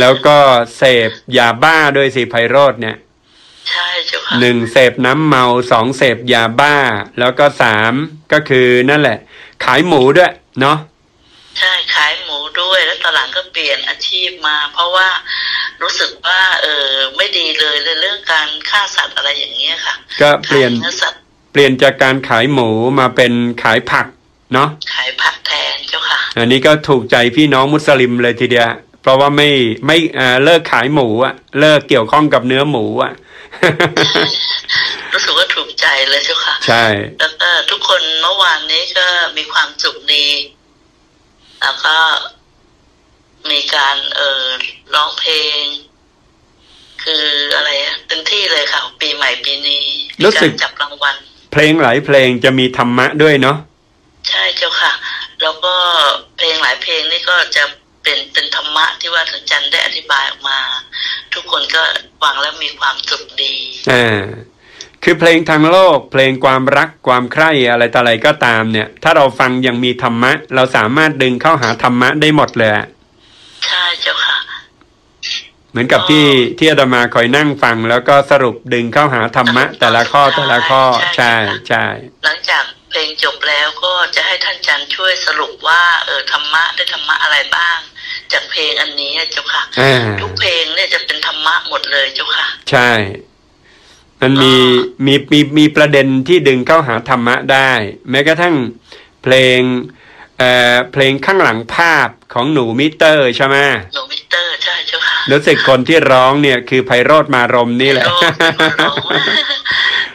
แล้วก็เสพยาบ้าด้วยสิไพโรธเนี่ยหนึ่งเสพน้ำเมาสองเสพยาบ้า แล้วก็สามก็คือนั่นแหละ ขายหมูด้วย เนาะ ใช่ขายหมูด้วยแล้วตอนหลังก็เปลี่ยนอาชีพมา เพราะว่ารู้สึกว่าเออไม่ดีเลยในเรื่องการฆ่าสัตว์อะไรอย่างเงี้ยค่ะ ก็เปลี่ยนขายเนื้อสัตว์เปลี่ยนจากการขายหมูมาเป็นขายผักเนาะขายผักแทนเจ้าค่ะ อันนี้ก็ถูกใจพี่น้องมุสลิมเลยทีเดียว เพราะว่าไม่ไม่เอ่อเลิกขายหมูอะเลิกเกี่ยวข้องกับเนื้อหมูอะรู้สึกว่าถูกใจเลยเจ้าค่ะ ใช่แล้วก็ทุกคนเมื่อวานนี้ก็มีความสุขดี แล้วก็มีการเอ่อร้องเพลง คืออะไรอะเต็มที่เลยค่ะ ปีใหม่ปีนี้มีรู้สึกการจับรางวัล เพลงหลายเพลงจะมีธรรมะด้วยเนาะใช่เจ้าค่ะ แล้วก็เพลงหลายเพลงนี่ก็จะเป็นเป็นธรรมะที่ว่าท่านจันได้อธิบายออกมา ทุกคนก็ฟังแล้วมีความสุขดีอ่า คือเพลงทางโลก เพลงความรักความใคร่อะไรต่ออะไรก็ตามเนี่ย ถ้าเราฟังยังมีธรรมะ เราสามารถดึงเข้าหาธรรมะได้หมดเลยอะใช่เจ้าค่ะ เหมือนกับที่ที่อาตมาคอยนั่งฟัง แล้วก็สรุปดึงเข้าหาธรรมะ แต่ละข้อแต่ละข้อใช่ใช่หลังจากเพลงจบแล้วก็จะให้ท่านจันช่วยสรุปว่าเออธรรมะได้ธรรมะอะไรบ้าง จากเพลงอันนี้เจ้าค่ะอ่าทุกเพลงเนี่ยจะเป็นธรรมะหมดเลยเจ้าค่ะ ใช่ มันมีมีมีมีประเด็นที่ดึงเข้าหาธรรมะได้ แม้กระทั่งเพลงเอ่อเพลงข้างหลังภาพของหนูมิเตอร์ใช่ไหมหนูมิเตอร์ใช่เจ้าค่ะรู้สึกคนที่ร้องเนี่ยคือไพโรธมารมนี่แหละโลกเป็นคนร้อง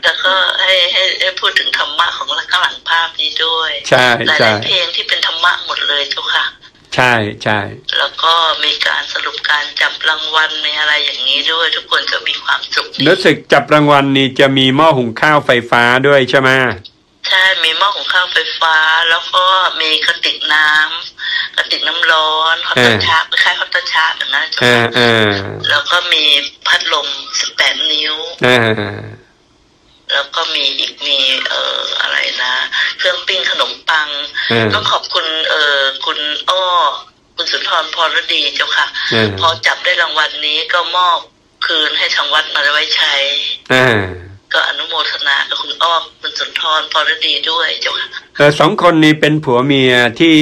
แล้วก็ให้ให้ให้พูดถึงธรรมะของข้างหลังภาพนี้ด้วยใช่หลายใช่ๆเพลงที่เป็นธรรมะหมดเลยเจ้าค่ะ ใช่ใช่แล้วก็มีการสรุปการจับรางวัลมีอะไรอย่างนี้ด้วย ทุกคนก็มีความสุขดีรู้สึกจับรางวัลนี่จะมีหม้อหุงข้าวไฟฟ้าด้วยใช่ไหมใช่มีหม้อหุงข้าวไฟฟ้า แล้วก็มีกระติกน้ำกระติกน้ำร้อนฮอตเตอร์ชาร์จคล้ายๆฮอตเตอร์ชาร์จแบบนั้นอ่าอ่าแล้วก็มีพัดลม18นิ้วอ่า แล้วก็มีอีกมีเอ่ออะไรนะ เครื่องปิ้งขนมปังอ่าต้องขอบคุณเอ่อคุณอ้อคุณสุนทรพรดีเจ้าค่ะอ่าพอจับได้รางวัลนี้ก็มอบคืนให้ทางวัดมาไว้ใช้อ่าก็อนุโมทนากับคุณอ้อมคุณสุนทรพรดีด้วยเจ้าค่ะเออสองคนนี้เป็นผัวเมียที่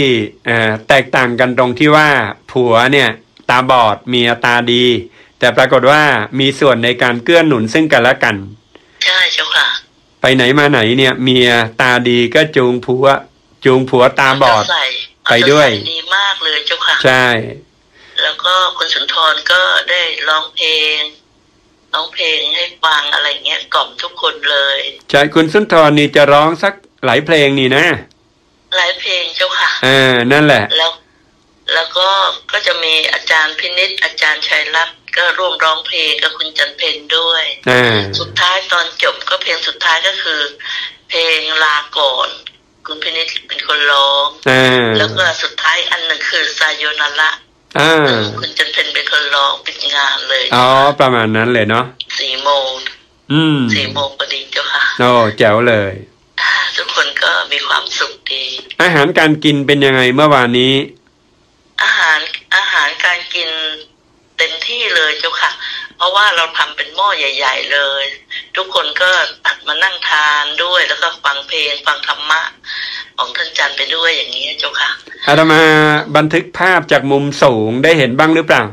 เอ่อแตกต่างกันตรงที่ว่าผัวเนี่ยตาบอดเมียตาดี แต่ปรากฏว่ามีส่วนในการเกื้อหนุนซึ่งกันและกัน ใช่เจ้าค่ะ ไปไหนมาไหนเนี่ย เมียตาดีก็จูงผัว จูงผัวตาบอดเาใจใส่ไปด้วยเอาใจใส่ดีมากเลยเจ้าค่ะ ใช่ แล้วก็คุณสุนทรก็ได้ร้องเพลงร้องเพลงให้ฟังอะไรเงี้ยกล่อมทุกคนเลยใช่คุณสุนทรนี่จะร้องสักหลายเพลงนี่นะ หลายเพลงเจ้าค่ะอ่านั่นแหละ แล้ว แล้วก็ก็จะมีอาจารย์พินิษอาจารย์ชัยรัตน์ ก็ร่วมร้องเพลงกับคุณจันเพนด้วยอ่าสุดท้ายตอนจบก็เพลงสุดท้ายก็คือ เพลงลาก่อนคุณพินิษเป็นคนร้องอ่าแล้วก็สุดท้ายอันหนึ่งคือซายโยนาระอ่าซึ่งคุณจันเพนเป็นคนร้องปิดงานเลยอ๋อประมาณนั้นเลยเนาะสี่โมงอืมสี่โมงพอดีเจ้าค่ะโอ้แจ๋วเลยอ่าทุกคนก็มีความสุขดี อาหารการกินเป็นยังไงเมื่อวานนี้ อาหารอาหารการกิน เต็มที่เลยเจ้าค่ะ เพราะว่าเราทำเป็นหม้อใหญ่ ๆ เลย ทุกคนก็ตัดมานั่งทานด้วยแล้วก็ฟังเพลงฟังธรรมะ ของท่านจันทร์ไปด้วยอย่างนี้เจ้าค่ะอาตมาบันทึกภาพจากมุมสูงได้เห็นบ้างหรือเปล่า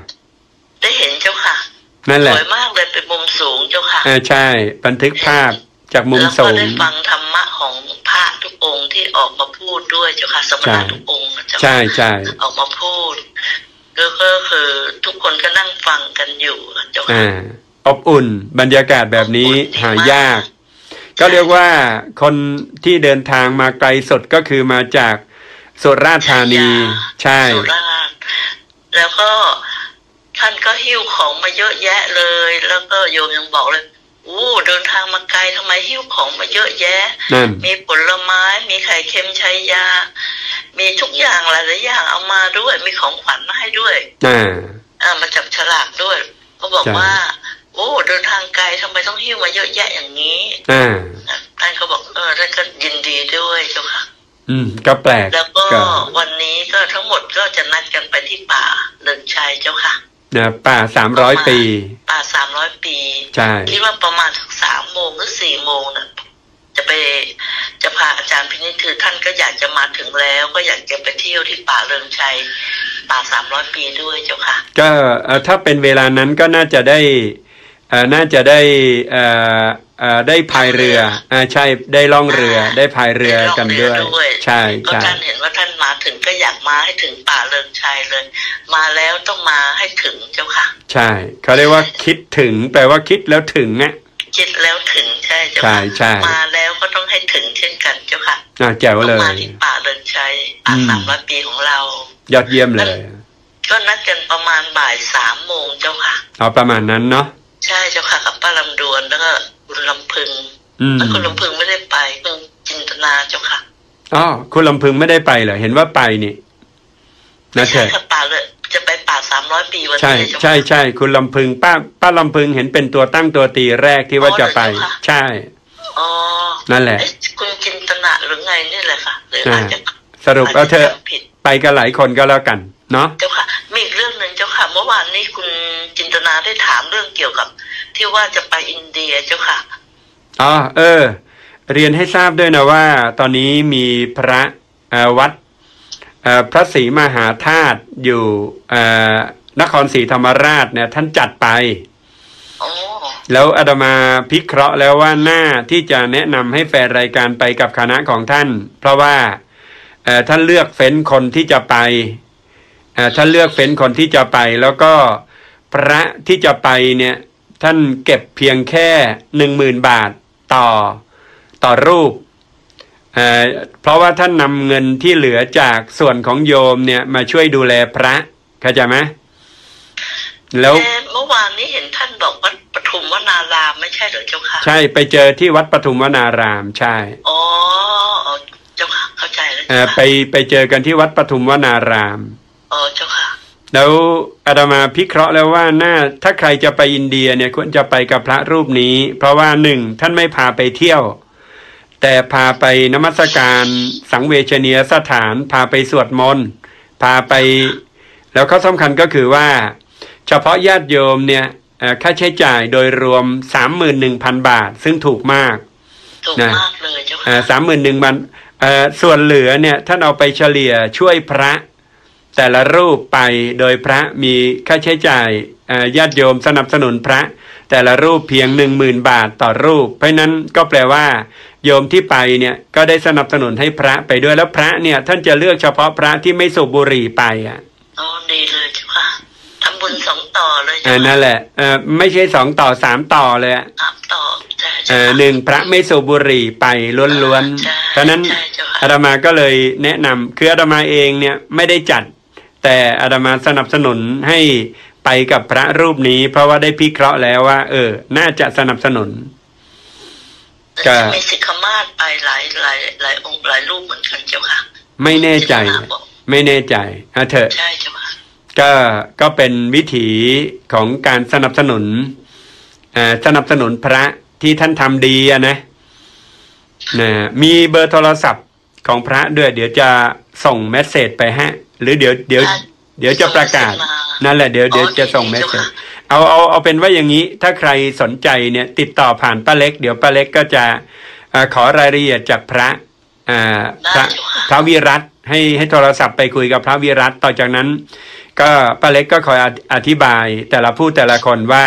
ได้เห็นเจ้าค่ะนั่นแหสละวยมากเลยเป็นมุมสูงเจ้าค่ะอ่าใช่ บันทึกภาพจากมุมแล้วสูก็งได้ฟังธรรมะของพระทุกองค์ที่ออกมาพูดด้วยเจ้าค่ะสมณะทุกองค์เจ้าค่ะใช่ใช่ออกมาพูด ก็ก็คือทุกคนก็นั่งฟังกันอยู่เจ้าค่ะอ่าอบอุ่นบรรยากาศแบบนี้อบอุ่นดีหายาก ก็เรียกว่าคนที่เดินทางมาไกลสุดก็คือมาจากสุราษฎร์ธานี ใช่สุราษฎร์แล้วก็ท่านก็หิ้วของมาเยอะแยะเลย แล้วก็โยมยังบอกเลย อู้เดินทางมาไกลทำไมหิ้วของมาเยอะแยะนั่นมีผลไม้ มีไข่เค็มชัยยา มีทุกอย่างหลายๆอย่างเอามาด้วย มีของขวัญมาให้ด้วยอ่าอ่ามาจับฉลากด้วยเขาบอกใช่ว่า โอ้ เดินทางไกลทำไมต้องหิ้วมาเยอะแยะอย่างนี้อ่าท่านก็บอกเออท่านก็ยินดีด้วยเจ้าค่ะ อืม ก็แปลกแล้วก็ก็วันนี้ก็ทั้งหมดก็จะนัดกันไปที่ป่าเดินชัยเจ้าค่ะนะป่าสามร้อยปี ป่าสามร้อยปีใช่คิดว่าประมาณสักสามโมงหรือสี่โมงน่ะจะไปจะพาอาจารย์พินิจคือท่านก็อยากจะมาถึงแล้วก็อยากจะไปเที่ยวที่ป่าเริงชัยป่าสามร้อยปีด้วยเจ้าค่ะ ก็เอ่อถ้าเป็นเวลานั้นก็น่าจะได้เอ่อน่าจะได้เอ่อเอ่อได้พายเรืออ่าใช่ได้ล่องเรือได้พายเรือกันด้วยได้ล่องเรือด้วยใช่ก็ใช่ท่านเห็นว่าท่านมาถึงก็อยากมาให้ถึงป่าเริงชัยเลย มาแล้วต้องมาให้ถึงเจ้าค่ะ ใช่เขาเรียกว่าคิดถึงแปลว่าคิดแล้วถึงอะคิดแล้วถึงใช่เจ้าใช่ค่ะใช่มาแล้วก็ต้องให้ถึงเช่นกันเจ้าค่ะอ่าแจ๋วต้องเลยมาที่ป่าเริงชัยป่าอืมสามร้อยปีของเรา ยอดเยี่ยมเลย ก็นัดกันประมาณบ่ายสามโมงเจ้าค่ะเอาประมาณนั้นเนาะใช่เจ้าค่ะกับป้าลำดวนแล้วก็ คุณลำพึงอืมแล้วคุณลำพึงไม่ได้ไปเพิ่งจินตนาเจ้าค่ะอ๋อคุณลำพึงไม่ได้ไปเหรอเห็นว่าไปนี่นะเธใช่อค่ะป่าเลยจะไปป่าสามร้อยปีวันใช่นี้เจ้าค่ะใช่ใช่คุณลำพึงป้าป้าลำพึงเห็นเป็นตัวตั้งตัวตีแรกที่ว่าจะไปอ๋อเหรอเจ้าค่ะใช่อ๋อนั่นแหละเอ๊ะคุณจินตนาหรือไงนี่แหละค่ะหรืออาจจะสรุปเอาเธอะจจะจำผิดไปกันหลายคนก็แล้วกันเนาะเจ้าค่ะมีอีกเรื่องหนึ่งเจ้าค่ะ เมื่อวานนี้คุณจินตนาได้ถามเรื่องเกี่ยวกับ ที่ว่าจะไปอินเดียเจ้าค่ะอ๋อเออ เรียนให้ทราบด้วยนะว่า ตอนนี้มีพระเอ่อวัดเอ่อพระศรีมหาธาตุอยู่เอ่อนครศรีธรรมราชเนี่ยท่านจัดไปอ๋อแล้วอาตมาพิเคราะห์แล้วว่าหน้าที่จะแนะนำให้แฟนรายการไปกับคณะของท่าน เพราะว่าเอ่อท่านเลือกเฟ้นคนที่จะไปเอ่อท่านเลือกเฟ้นคนที่จะไป แล้วก็พระที่จะไปเนี่ย ท่านเก็บเพียงแค่หนึ่งหมื่นบาทต่อต่อรูปเอ่อเพราะว่าท่านนำเงินที่เหลือจากส่วนของโยมเนี่ยมาช่วยดูแลพระเข้าใจไหมแล้วแต่เมื่อวานนี้เห็นท่านบอกว่าปทุมวนารามไม่ใช่เหรอเจ้าค่ะใช่ไปเจอที่วัดปทุมวนารามใช่อ๋ออ๋อเจ้าค่ะเข้าใจแล้วเอ่เจ้าอไปค่ะไปเจอกันที่วัดปทุมวนารามอ๋อเจ้าค่ะ แล้วอาตมาพิเคราะห์แล้วว่าน่าถ้าใครจะไปอินเดียเนี่ยควรจะไปกับพระรูปนี้ เพราะว่าหนึ่งท่านไม่พาไปเที่ยว แต่พาไปนมัสการสังเวชนียสถาน พาไปสวดมนต์พาไป แล้วข้อสำคัญก็คือว่า เฉพาะญาติโยมเนี่ยเอ่อค่าใช้จ่ายโดยรวม31,000บาท ซึ่งถูกมากถูกนะมากเลยเจ้าค่ะสามหมื่นหนึ่งพันส่วนเหลือเนี่ยท่านเอาไปเฉลี่ยช่วยพระ แต่ละรูปไปโดยพระมีค่าใช้จ่ายเอ่อญาติโยมสนับสนุนพระ แต่ละรูปเพียงหนึ่งหมื่นบาทต่อรูป เพราะฉะนั้นก็แปลว่า โยมที่ไปเนี่ยก็ได้สนับสนุนให้พระไปด้วยแล้วพระเนี่ย ท่านจะเลือกเฉพาะพระที่ไม่สูบบุหรี่ไปอะอ๋อดีเลยเจ้าค่ะทำบุญสองต่อเลยเอเจ้าอนั่ค่ะนแหละเออไม่ใช่สองต่อสามต่อเลยอะสามต่อใช่เอเจ้าอค่ะหนึ่งพระไม่สูบบุหรี่ไปล้วนใช่ๆเพราะฉะนั้นใช่เจ้าค่ะอาตมาก็เลยแนะนำคืออาตมาเองเนี่ยไม่ได้จัด แต่อาตมาสนับสนุนให้ไปกับพระรูปนี้ เพราะว่าได้พิเคราะห์แล้วว่า เออ น่าจะสนับสนุนก็แต่มีสิกขมาศไปหลายหลายหลายองค์หลายรูปเหมือนกันเจ้าค่ะไม่แน่ใจสิกขมาศบอกไม่แน่ใจเอาเถอะใช่เจ้าค่ะก็ก็เป็นวิถีของการสนับสนุนเอ่อสนับสนุนพระที่ท่านทำดีอะนะนะมีเบอร์โทรศัพท์ของพระด้วย เดี๋ยวจะส่งเมสเซจไปฮะ หรือเดี๋ยวเดี๋ยวได้เดี๋ยวจะประกาศส่งเมสเซจมานั่นแหละเดี๋ยวเดี๋ยวอ๋อจะส่งดีเมสเจ้าเซจค่ะเอาเอาเอาเป็นว่าอย่างนี้ ถ้าใครสนใจเนี่ย ติดต่อผ่านป้าเล็ก เดี๋ยวป้าเล็กก็จะเอ่อขอรายละเอียดจากพระอ่าพระได้เจ้าค่ะพระวิรัตให้ให้โทรศัพท์ไปคุยกับพระวิรัตต่อจากนั้น ก็ป้าเล็กก็คอยอธิอธิบายแต่ละผู้แต่ละคนว่า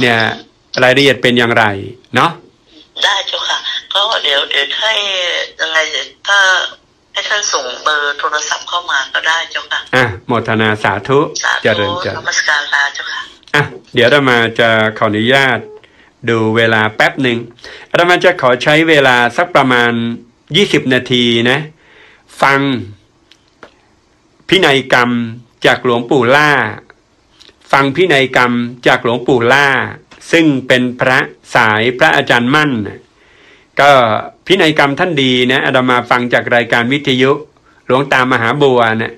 เนี่ยรายละเอียดเป็นอย่างไร เนาะได้เจ้าค่ะก็เดี๋ยวเดี๋ยวให้ยังไงเดี๋ยวถ้า ให้ท่านส่งเบอร์โทรศัพท์เข้ามาก็ได้เจ้าค่ะอะโมทนาสาธุสาเจธุริญเจรินญมัสการลาเจ้าค่ะอะเดี๋ยวเรามาจะขออนุญาตดูเวลาแป๊บหนึ่งเรามาจะขอใช้เวลาสักประมาณ20นาทีนะ ฟังพินัยกรรมจากหลวงปู่ล่า ฟังพินัยกรรมจากหลวงปู่ล่า ซึ่งเป็นพระสายพระอาจารย์มั่นน่ะก็ พินัยกรรมท่านดีนะอาตมาฟังจากรายการวิทยุหลวงตามหาบัวนะ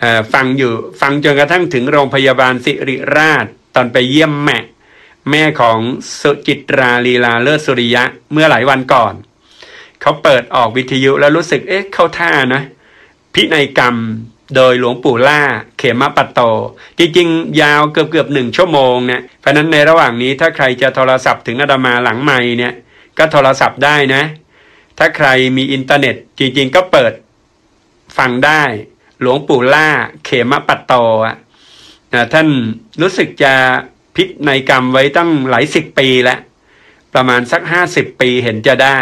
เอ่อฟังอยู่ฟังจนกระทั่งถึงโรงพยาบาลสิริราชตอนไปเยี่ยมแม่ แม่ของสุจิตราลีลาเลิศสุริยะเมื่อหลายวันก่อน เขาเปิดออกวิทยุแล้วรู้สึกเอ๊ะเข้าท่านะพินัยกรรมโดยหลวงปู่ล่า เขมปัตโต จริงๆ ยาวเกือบเกือบหนึ่งชั่วโมงเนี่ยเพราะนั้นในระหว่างนี้ถ้าใครจะโทรศัพท์ถึงอาตมาหลังไม่เนี่ย ก็โทรศัพท์ได้นะ ถ้าใครมีอินเทอร์เน็ตจริง ๆ ก็เปิดฟังได้ หลวงปู่ล่าเขมปัตโตอะท่านรู้สึกจะพินัยกรรมไว้ตั้งหลายสิบปีแล้ว ประมาณสักห้าสิบปีเห็นจะได้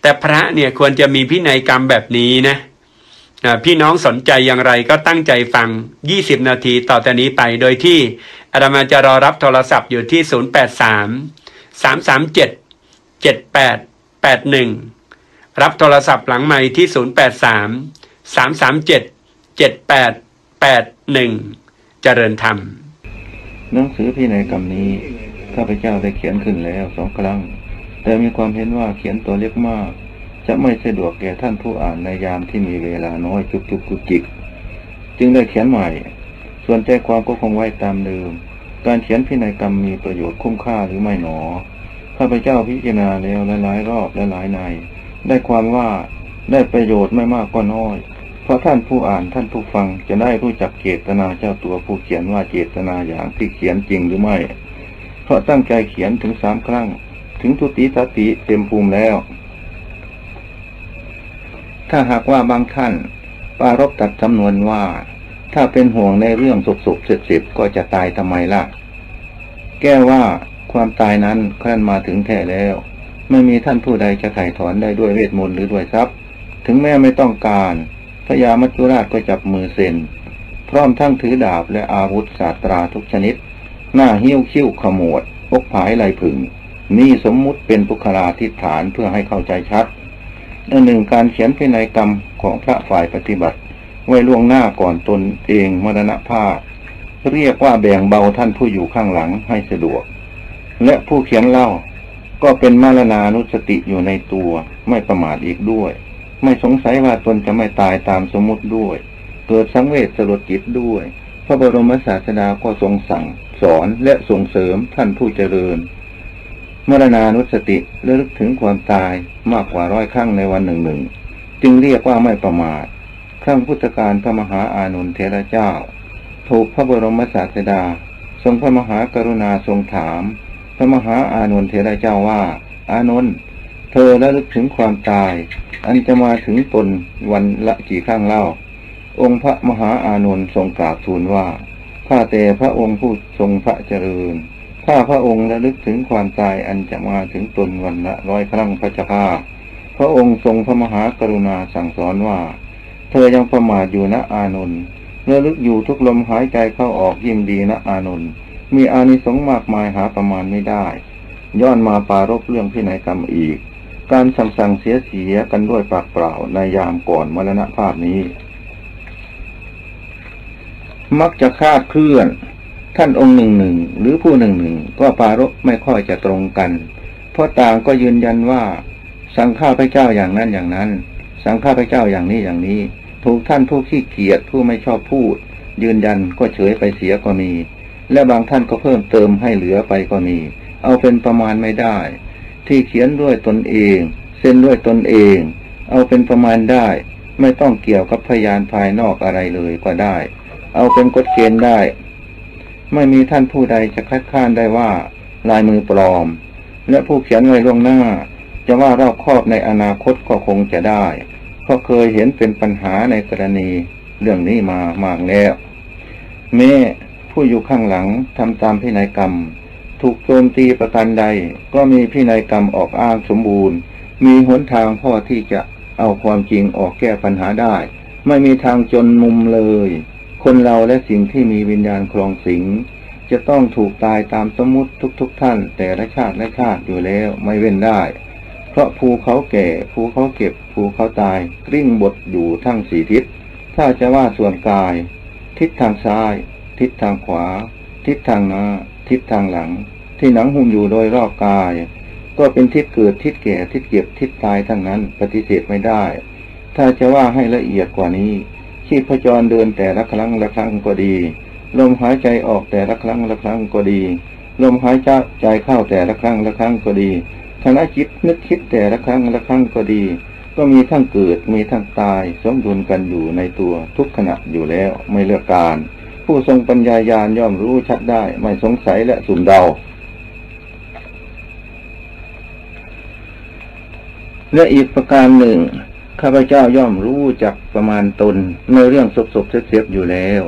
แต่พระเนี่ยควรจะมีพินัยกรรมแบบนี้นะพี่น้องสนใจอย่างไรก็ตั้งใจฟัง 20 นาทีต่อแต่นี้ไป โดยที่อาตมาจะรอรับโทรศัพท์อยู่ที่ 083 337 7881 รับโทรศัพท์หลังใหม่ที่ 083 337 7881 เจริญธรรม หนังสือพินัยกรรมนี้ข้าพเจ้าได้เขียนขึ้นแล้วสองครั้ง แต่มีความเห็นว่าเขียนตัวเล็กมาก จะไม่สะดวกแก่ท่านผู้อ่านในยามที่มีเวลาน้อยจุกจุกกุจิก จึงได้เขียนใหม่ ส่วนใจความก็คงไว้ตามเดิม การเขียนพินัยกรรมมีประโยชน์คุ้มค่าหรือไม่หนอ ข้าพเจ้าพิจารณาแล้วหลายๆรอบและหลายใน ได้ความว่าได้ประโยชน์ไม่มากก็น้อย เพราะท่านผู้อ่านท่านผู้ฟังจะได้รู้จักเจตนาเจ้าตัวผู้เขียนว่าเจตนาอย่างที่เขียนจริงหรือไม่ เพราะตั้งใจเขียนถึงสามครั้ง ถึงทุติสติเต็มภูมิแล้ว ถ้าหากว่าบางท่านปารบตัดจำนวนว่า ถ้าเป็นห่วงในเรื่องสุกสุกเสร็จสิบก็จะตายทำไมล่ะ แก้ว่าความตายนั้นครั้นมาถึงแท้แล้ว ไม่มีท่านผู้ใดจะไถ่ถอนได้ด้วยเวทมนต์หรือด้วยทรัพย์ ถึงแม้ไม่ต้องการพญามัจจุราชก็จับมือเซ็น พร้อมทั้งถือดาบและอาวุธศาสตราทุกชนิด หน้าหิ้วคิ้วขมวดพกผายลายผึ่งนี่สมมุติเป็นปุคลาทิฐานเพื่อให้เข้าใจชัดอันหนึ่งการเขียนพินัยกรรมของพระฝ่ายปฏิบัติ ไว้ล่วงหน้าก่อนตนเองมรณภาพ เรียกว่าแบ่งเบาท่านผู้อยู่ข้างหลังให้สะดวก และผู้เขียนเล่า ก็เป็นมรณานุสติอยู่ในตัว ไม่ประมาทอีกด้วย ไม่สงสัยว่าตนจะไม่ตายตามสมมติด้วย เกิดสังเวชสลดจิตด้วย พระบรมศาสดาก็ทรงสั่ง สอนและส่งเสริมท่านผู้เจริญมรณานุสติระลึกถึงความตายมากกว่าร้อยครั้งในวันหนึ่งหนึ่งจึงเรียกว่าไม่ประมาทครั้งพุทธการพระมหาอานนทเทระเจ้า ถูกพระบรมศาสดา ทรงพระมหากรุณาทรงถาม ระมหาอานนทเทระเจ้าว่า อานนท์เธอระลึกถึงความตาย อันจะมาถึงตนวันละกี่ครั้งเล่า องค์พระมหาอานนท์ทรงกราบทูลว่าข้าแต่พระองค์ผู้ทรงพระเจริญข้าพระองค์ระลึกถึงความตายอันจะมาถึงตนวันละร้อยครั้งพระเจ้าข้าพระองค์ทรงพระมหากรุณาสั่งสอนว่า เธอยังประมาทอยู่นะอานนท์ระลึกอยู่ทุกลมหายใจเข้าออกยิ่งดีนะอานนท์ มีอานิสงส์มากมายหาประมาณไม่ได้ ย้อนมาปารบเรื่องพินัยกรรมอีก การสั่งสั่งเสียเสียกันด้วยปากเปล่าในยามก่อนมรณภาพนี้ มักจะคาดเคลื่อน ท่านองค์หนึ่งหนึ่งหรือผู้หนึ่งหนึ่งก็ปารบไม่ค่อยจะตรงกัน เพราะต่างก็ยืนยันว่า สั่งข้าพเจ้าอย่างนั้นอย่างนั้น สั่งข้าพเจ้าอย่างนี้อย่างนี้ ถูกท่านผู้ขี้เกียจผู้ไม่ชอบพูด ยืนยันก็เฉยไปเสียก็มี และบางท่านก็เพิ่มเติมให้เหลือไปก็มี เอาเป็นประมาณไม่ได้ ที่เขียนด้วยตนเอง เส้นด้วยตนเอง เอาเป็นประมาณได้ ไม่ต้องเกี่ยวกับพยานภายนอกอะไรเลยก็ได้ เอาเป็นกฎเกณฑ์ได้ ไม่มีท่านผู้ใดจะคัดค้านได้ว่า ลายมือปลอม และผู้เขียนไว้ล่วงหน้า จะว่ารอบครอบในอนาคตก็คงจะได้เพราะเคยเห็นเป็นปัญหาในกรณีเรื่องนี้มามากแล้วแม่ ผู้อยู่ข้างหลังทำตามพินัยกรรม ถูกโจมตีประการใด ก็มีพินัยกรรมออกอ้างสมบูรณ์ มีหนทางพ่อที่จะเอาความจริงออกแก้ปัญหาได้ ไม่มีทางจนมุมเลย คนเราและสิ่งที่มีวิญญาณครองสิงจะต้องถูกตายตามสมมุติทุกๆทท่าน แต่ละชาติและชาติอยู่แล้วไม่เว้นได้ เพราะภูเขาแก่ภูเขาเก็บภูเขาตายกลิ้งบดอยู่ทั้งสี่ทิศ ถ้าจะว่าส่วนกาย ทิศทางซ้าย ทิศทางขวา ทิศทางหน้า ทิศทางหลัง ที่หนังหุ้มอยู่โดยรอบกาย ก็เป็นทิศเกิดทิศแก่ทิศเก็บทิศตายทั้งนั้นปฏิเสธไม่ได้ ถ้าจะว่าให้ละเอียดกว่านี้ชีพจรเดินแต่ละครั้งละครั้งก็ดี ลมหายใจออกแต่ละครั้งละครั้งก็ดี ลมหายใจใจเข้าแต่ละครั้งละครั้งก็ดีขณะจิตนึกคิดแต่ละครั้งละครั้งก็ดี ก็มีทั้งเกิดมีทั้งตาย สมดุลกันอยู่ในตัวทุกขณะอยู่แล้วไม่เลือกการ ผู้ทรงปัญญายาณย่อมรู้ชัดได้ ไม่สงสัยและสุ่มเดา และอีกประการหนึ่ง ข้าพเจ้าย่อมรู้จักประมาณตน ในเรื่องศพศพเสียบอยู่แล้ว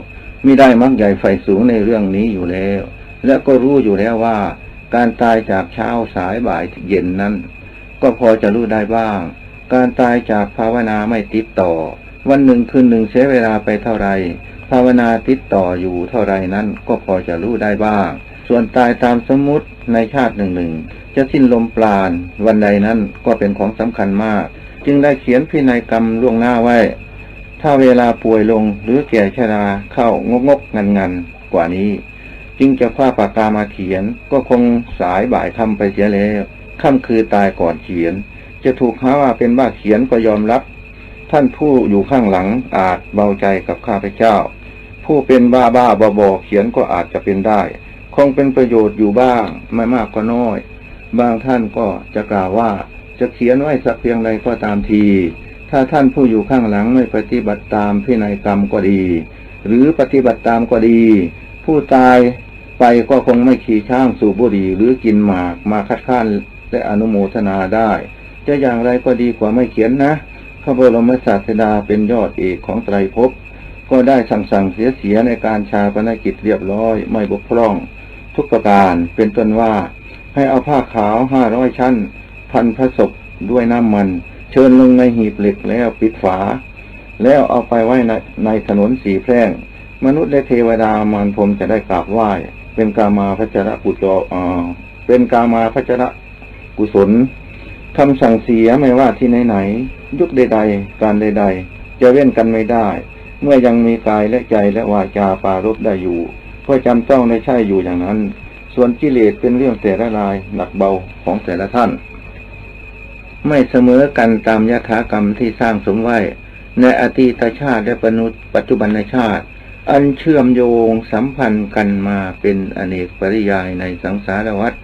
มิได้มักใหญ่ไฟสูงในเรื่องนี้อยู่แล้ว และก็รู้อยู่แล้วว่า การตายจากเช้าสายบ่ายเย็นนั้น ก็พอจะรู้ได้บ้าง การตายจากภาวนาไม่ติดต่อ วันหนึ่งคืนหนึ่งเสียเวลาไปเท่าไร ภาวนาติดต่ออยู่เท่าไรนั้นก็พอจะรู้ได้บ้าง ส่วนตายตามสมมติในชาติหนึ่งหนึ่งจะสิ้นลมปราณวันใดนั้นก็เป็นของสำคัญมาก จึงได้เขียนพินัยกรรมล่วงหน้าไว้ ถ้าเวลาป่วยลงหรือแก่ชราเข้างกงกงันงันกว่านี้ จึงจะคว้าปากกามาเขียนก็คงสายบ่ายคำไปเสียแล้วค่ำคือตายก่อนเขียน จะถูกหาว่าเป็นบ้าเขียนก็ยอมรับ ท่านผู้อยู่ข้างหลังอาจเบาใจกับข้าพเจ้า ผู้เป็นบ้าบ้าบอบอเขียนก็อาจจะเป็นได้ คงเป็นประโยชน์อยู่บ้าง ไม่มากก็น้อย บางท่านก็จะกล่าวว่าจะเขียนไว้สักเพียงใดก็ตามที ถ้าท่านผู้อยู่ข้างหลังไม่ปฏิบัติตามพินัยกรรมก็ดี หรือปฏิบัติตามก็ดี ผู้ตายไปก็คงไม่ขี่ช้างสูบบุหรี่หรือกินหมากมาคัดค้านและอนุโมทนาได้ จะอย่างไรก็ดีกว่าไม่เขียนนะ พระบรมศาสดาเป็นยอดเอกของไตรภพก็ได้สั่งสั่งเสียเสียในการชาปนกิจเรียบร้อยไม่บกพร่อง ทุกประการเป็นต้นว่าให้เอาผ้าขาวห้าร้อยชั้น พันพระศพด้วยน้ำมัน เชิญลงในหีบเหล็กแล้วปิดฝา แล้วเอาไปไว้ในในถนนสีแพร่ง มนุษย์และเทวดามารพรมจะได้กราบไหว้ เป็นกามาพระจระกุจอเป็นกามาพระจระกุศล คำสั่งเสียไม่ว่าที่ไหนๆยุคใดๆ การใดๆ จะเว้นกันไม่ได้ เมื่อยังมีกายและใจและวาจาปารบได้อยู่ก็จำต้องได้ใช่อยู่อย่างนั้น ส่วนกิเลสเป็นเรื่องแต่ละรายหนักเบาของแต่ละท่าน ไม่เสมอกันตามยถากรรมที่สร้างสมไว้ ในอดีตชาติและปนุษย์ปัจจุบันชาติ อันเชื่อมโยงสัมพันธ์กันมาเป็นอเนกปริยายในสังสารวัฏ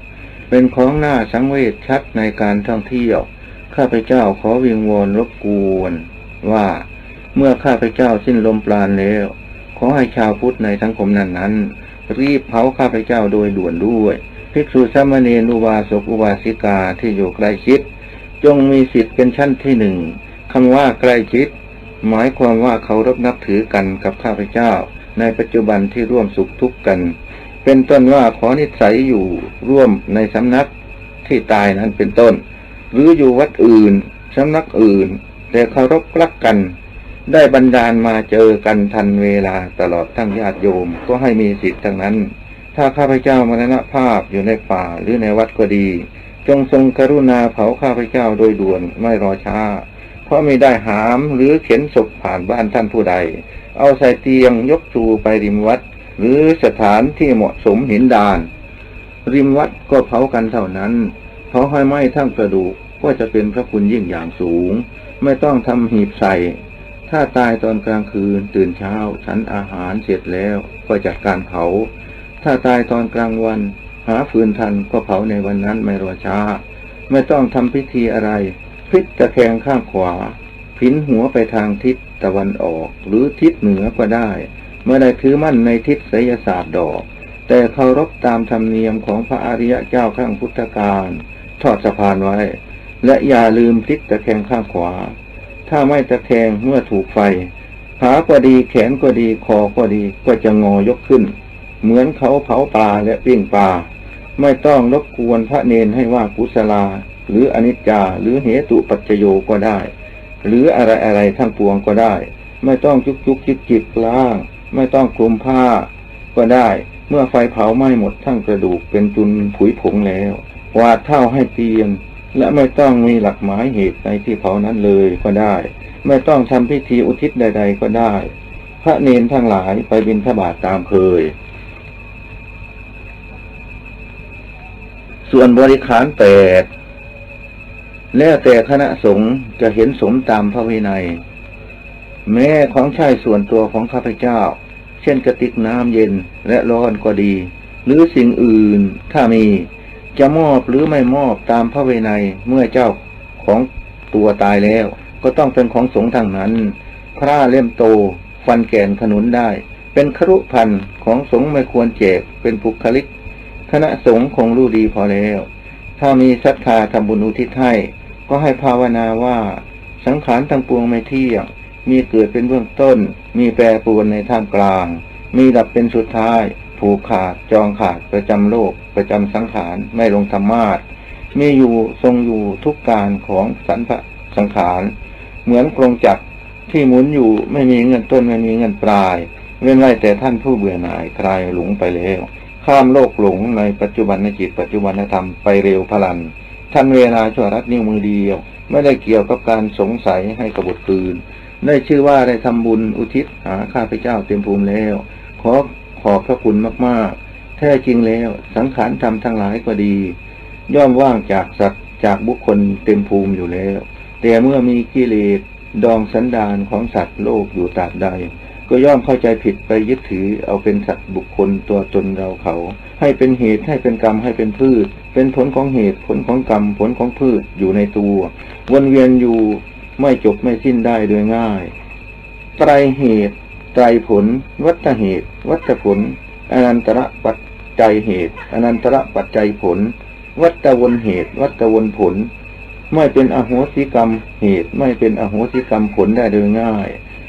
เป็นของหน้าสังเวชชัดในการท่องเที่ยว ข้าพเจ้าขอวิงวอนรบกวนว่าเมื่อข้าพเจ้าสิ้นลมปราณแล้ว ขอให้ชาวพุทธในสังคมนั้นนั้น รีบเผาข้าพเจ้าโดยด่วนด้วยภิกษุสามเณรอุบาสกอุบาสิกาที่อยู่ใกล้ชิด จงมีสิทธิ์เป็นชั้นที่หนึ่งคำว่าใกล้ชิด หมายความว่าเขารบนับถือกันกับข้าพเจ้า ในปัจจุบันที่ร่วมสุขทุกข์กัน เป็นต้นว่าขอนิสัยอยู่ร่วมในสำนักที่ตายนั้นเป็นต้น หรืออยู่วัดอื่นสำนักอื่น แต่เคารพรักกัน ได้บันดาลมาเจอกันทันเวลาตลอดทั้งญาติโยมก็ให้มีสิทธิ์ทั้งนั้น ถ้าข้าพเจ้ามรณภาพอยู่ในป่าหรือในวัดก็ดี จงทรงกรุณาเผาข้าพเจ้าโดยด่วนไม่รอช้า เพราะไม่ได้หามหรือเข็นศพผ่านบ้านท่านผู้ใด เอาใส่เตียงยกจูไปริมวัด หรือสถานที่เหมาะสมหินดาน ริมวัดก็เผากันเท่านั้นเผาให้ไหม้ทั้งกระดูกก็จะเป็นพระคุณยิ่งอย่างสูง ไม่ต้องทำหีบใส่ ถ้าตายตอนกลางคืนตื่นเช้าฉันอาหารเสร็จแล้วก็จัดการเผา ถ้าตายตอนกลางวัน หาฟืนทันก็เผาในวันนั้นไม่รอช้า ไม่ต้องทำพิธีอะไรพลิกตะแคงข้างขวา พินหัวไปทางทิศตะวันออกหรือทิศเหนือก็ได้ เมื่อได้ถือมั่นในทิศไสยศาสตร์ดอก แต่เคารพตามธรรมเนียมของพระอริยะเจ้าข้างพุทธการทอดสะพานไว้ และอย่าลืมพลิกตะแคงข้างขวา ถ้าไม่ตะแคงเมื่อถูกไฟขาก็ดีแขนก็ดีคอก็ดีก็จะงอยกขึ้น เหมือนเขาเผาปลาและปิ้งปลาไม่ต้องรบกวนพระเนนให้ว่ากุศลา หรืออนิจจา หรือเหตุปัจจโยก็ได้ หรืออะไรอะไรทั้งปวงก็ได้ ไม่ต้องจุกจุกจิกจิกล้าง ไม่ต้องคลุมผ้าก็ได้ เมื่อไฟเผาไหม้หมดทั้งกระดูกเป็นจุนผุยผงแล้ววาดเท่าให้เตียน และไม่ต้องมีหลักหมายเหตุในที่เผานั้นเลยก็ได้ ไม่ต้องทำพิธีอุทิศใด ๆ ก็ได้ พระเนนทั้งหลายไปบิณฑบาตตามเคย ส่วนบริขารแปดแล้วแต่คณะสงฆ์จะเห็นสมตามพระวินัย แม้ของใช้ส่วนตัวของข้าพเจ้า เช่นกระติกน้ำเย็นและร้อนก็ดี หรือสิ่งอื่นถ้ามี จะมอบหรือไม่มอบตามพระเวไนเมื่อเจ้าของตัวตายแล้ว ก็ต้องเป็นของสงฆ์ทางนั้น พระเล่มโต ฟันแกนขนุนได้ เป็นครุพันธ์ของสงฆ์ไม่ควรแจกเป็นปุคลิก คณะสงฆ์คงรู้ดีพอแล้ว ถ้ามีศรัทธาทำบุญอุทิศให้ก็ให้ภาวนาว่าสังขารทั้งปวงไม่เที่ยง มีเกิดเป็นเบื้องต้น มีแปรปรวนในท่ามกลาง มีดับเป็นสุดท้าย ผูกขาดจองขาดประจำโลก ประจำสังขารไม่ลงธรรมาทมีอยู่ทรงอยู่ทุกการของสันพสังขาร เหมือนกรงจักรที่หมุนอยู่ไม่มีเงินต้นไม่มีเงินปลาย เว้นไว้แต่ท่านผู้เบื่อหน่ายคลายหลงไปแล้ว ข้ามโลกหลงในปัจจุบันในจิตปัจจุบันธรรมไปเร็วพลันท่านเวลาชั่วรัดนิ้วมือเดียว ไม่ได้เกี่ยวกับการสงสัยให้กบฏปืน ได้ชื่อว่าได้ทำบุญอุทิศหาข้าพเจ้าเต็มภูมิแล้ว ขอขอบพระคุณมากๆ แท้จริงแล้วสังขารธรรมทั้งหลายก็ดี ย่อมว่างจากสัตว์จากบุคคลเต็มภูมิอยู่แล้ว แต่เมื่อมีกิเลสดองสันดานของสัตว์โลกอยู่ตราบใด ก็ย่อมเข้าใจผิดไปยึดถือเอาเป็นสัตว์บุคคลตัวตนเราเขา ให้เป็นเหตุให้เป็นกรรมให้เป็นพืช เป็นผลของเหตุผลของกรรมผลของพืชอยู่ในตัว วนเวียนอยู่ ไม่จบไม่สิ้นได้โดยง่าย ไตรเหตุ ไตรผล วัตเหตุ วัตผล อนันตระปัจจัยเหตุ อนันตระปัจจัยผล วัตวนเหตุ วัตวนผล ไม่เป็นอโหสิกรรมเหตุ ไม่เป็นอโหสิกรรมผลได้โดยง่าย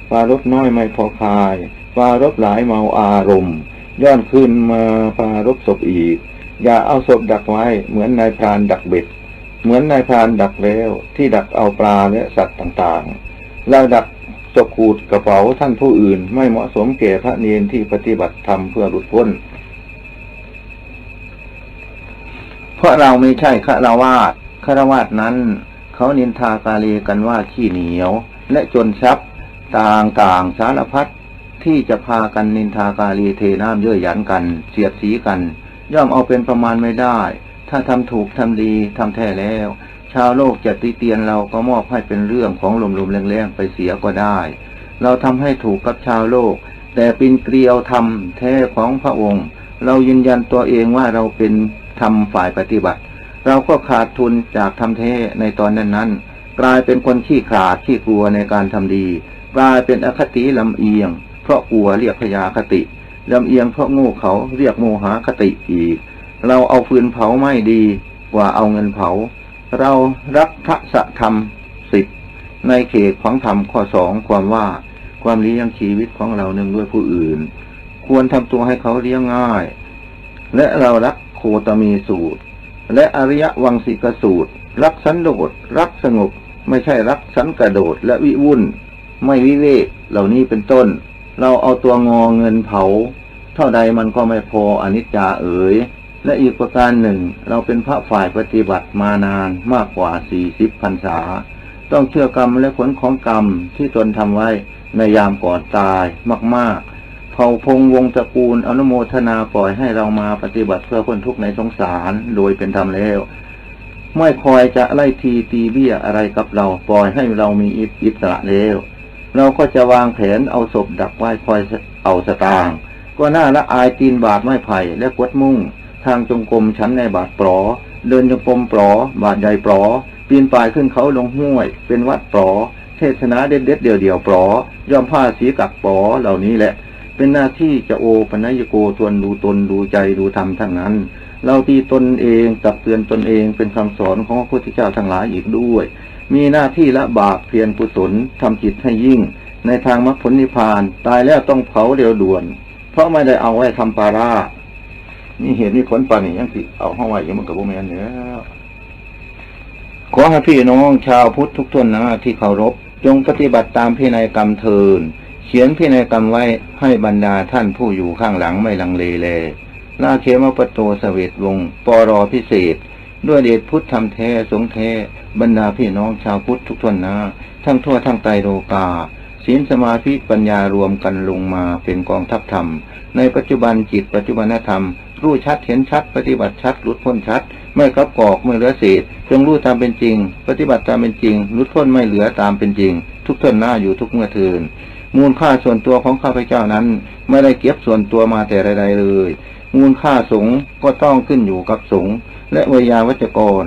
ปารบน้อยไม่พอคายปารบหลายเมาอารมณ์ ย้อนขึ้นมาปารบศพอีก อย่าเอาศพดักไว้เหมือนนายพรานดักเบ็ด เหมือนนายพรานดักแล้วที่ดักเอาปลาและสัตว์ต่างๆ แล้วดักศพขูดกระเป๋าท่านผู้อื่น ไม่เหมาะสมแก่พระเนนที่ปฏิบัติธรรมเพื่อหลุดพ้น เพราะเราไม่ใช่ฆราวาสฆราวาสนั้น เขานินทากาเลกันว่าขี้เหนียว และจนชับต่างๆสารพัดที่จะพากันนินทากาลีเทน้ำเยื่อหยันกัน เสียดสีกัน ย่อมเอาเป็นประมาณไม่ได้ ถ้าทำถูกทำดีทำแท้แล้ว ชาวโลกจะติเตียนเราก็มอบให้เป็นเรื่องของลมๆแรงๆไปเสียก็ได้ เราทำให้ถูกกับชาวโลก แต่ปินเกลียวธรรมแท้ของพระองค์ เรายืนยันตัวเองว่าเราเป็นธรรมฝ่ายปฏิบัติ เราก็ขาดทุนจากทำแท้ในตอนนั้นๆ กลายเป็นคนขี้ขลาดขี้กลัวในการทำดี กลายเป็นอคติลำเอียง เพราะกลัวเรียกพยาคติลำเอียงเพราะโง่เขาเรียกโมหคติอีก เราเอาฟืนเผาไม่ดีกว่าเอาเงินเผา เรารักพระสธรรมสิบในเขตของธรรมข้อสองความว่าความเลี้ยงชีวิตของเราเนื่งด้วยผู้อื่น ควรทำตัวให้เขาเลี้ยงง่าย และเรารักโคตมีสูตร และอริยวังสิกสูตร รักสันโดษรักสงบ ไม่ใช่รักสันกระโดดและวิวุ่น ไม่วิเวกเหล่านี้เป็นต้น เราเอาตัวงอเงินเผา เท่าใดมันก็ไม่พออนิจจาเอ๋ย และอีกประการหนึ่ง เราเป็นพระฝ่ายปฏิบัติมานานมากกว่าสี่สิบพรรษา ต้องเชื่อกรรมและผลของกรรมที่ตนทำไว้ในยามก่อนตายมาก ๆ เผ่าพงวงตระกูลอนุโมทนาปล่อยให้เรามาปฏิบัติเพื่อพ้นทุกข์ในสงสารโดยเป็นธรรมแล้วไม่คอยจะไล่ทีตีเบี้ยอะไรกับเราปล่อยให้เรามีอิสระแล้วเราก็จะวางแผนเอาศพดักไว้คอยเอาสตางก็น่าละอายตีนบาทไม้ไผ่และกวดมุ่ง ทางจงกรมชั้นในบาทปลอ เดินจงกรมปลอบาทใหญ่ปลอ ปีนป่ายขึ้นเขาลงห้วย เป็นวัดปลอ เทศนาเด็ดเด็ดเดี่ยวเดี่ยวปลอย่อมผ้าสีกักปลอเหล่านี้แหละ เป็นหน้าที่จะโอปนัยโกทวนดูตนดูใจดูธรรมทั้งนั้น เราตีตนเองตักเตือนตนเองเป็นคำสอนของพระพุทธเจ้าทั้งหลายอีกด้วย มีหน้าที่ละบาปเพียรกุศลทำจิตให้ยิ่ง ในทางมรรคผลนิพพานตายแล้วต้องเผาเร็วด่วน เพราะไม่ได้เอาไว้ทำปารา นี่เหตุมีผลปานนี้ยังสิเอาห้องไว้ยังมันกับโบแมนเนี่ยขอให้พี่น้องชาวพุทธทุกท่านนะที่เคารพจงปฏิบัติตามพินัยกรรมเทินเขียนพินัยกรรมไว้ให้บรรดาท่านผู้อยู่ข้างหลังไม่ลังเลเลยลาเคมปโตสเวตวงปรอพิเศษ ด้วยเดชพุทธธรรมแท้สงแท้บรรดาพี่น้องชาวพุทธทุกท่านนะ ทั้งทั่วทั้งไตโลกาศีลสมาธิปัญญารวมกันลงมาเป็นกองทัพธรรม ในปัจจุบันจิตปัจจุบันธรรม รู้ชัดเห็นชัด ปฏิบัติชัดหลุดพ้นชัด ไม่กับกอกไม่เหลือเศษจงรู้ตามเป็นจริง ปฏิบัติตามเป็นจริงหลุดพ้นไม่เหลือตามเป็นจริง ทุกท่านหน้าอยู่ทุกเมื่อเทินมูลค่าส่วนตัวของข้าพเจ้านั้น ไม่ได้เก็บส่วนตัวมาแต่ใดๆเลย มูลค่าสงก็ต้องขึ้นอยู่กับสงและวิยาวัจกร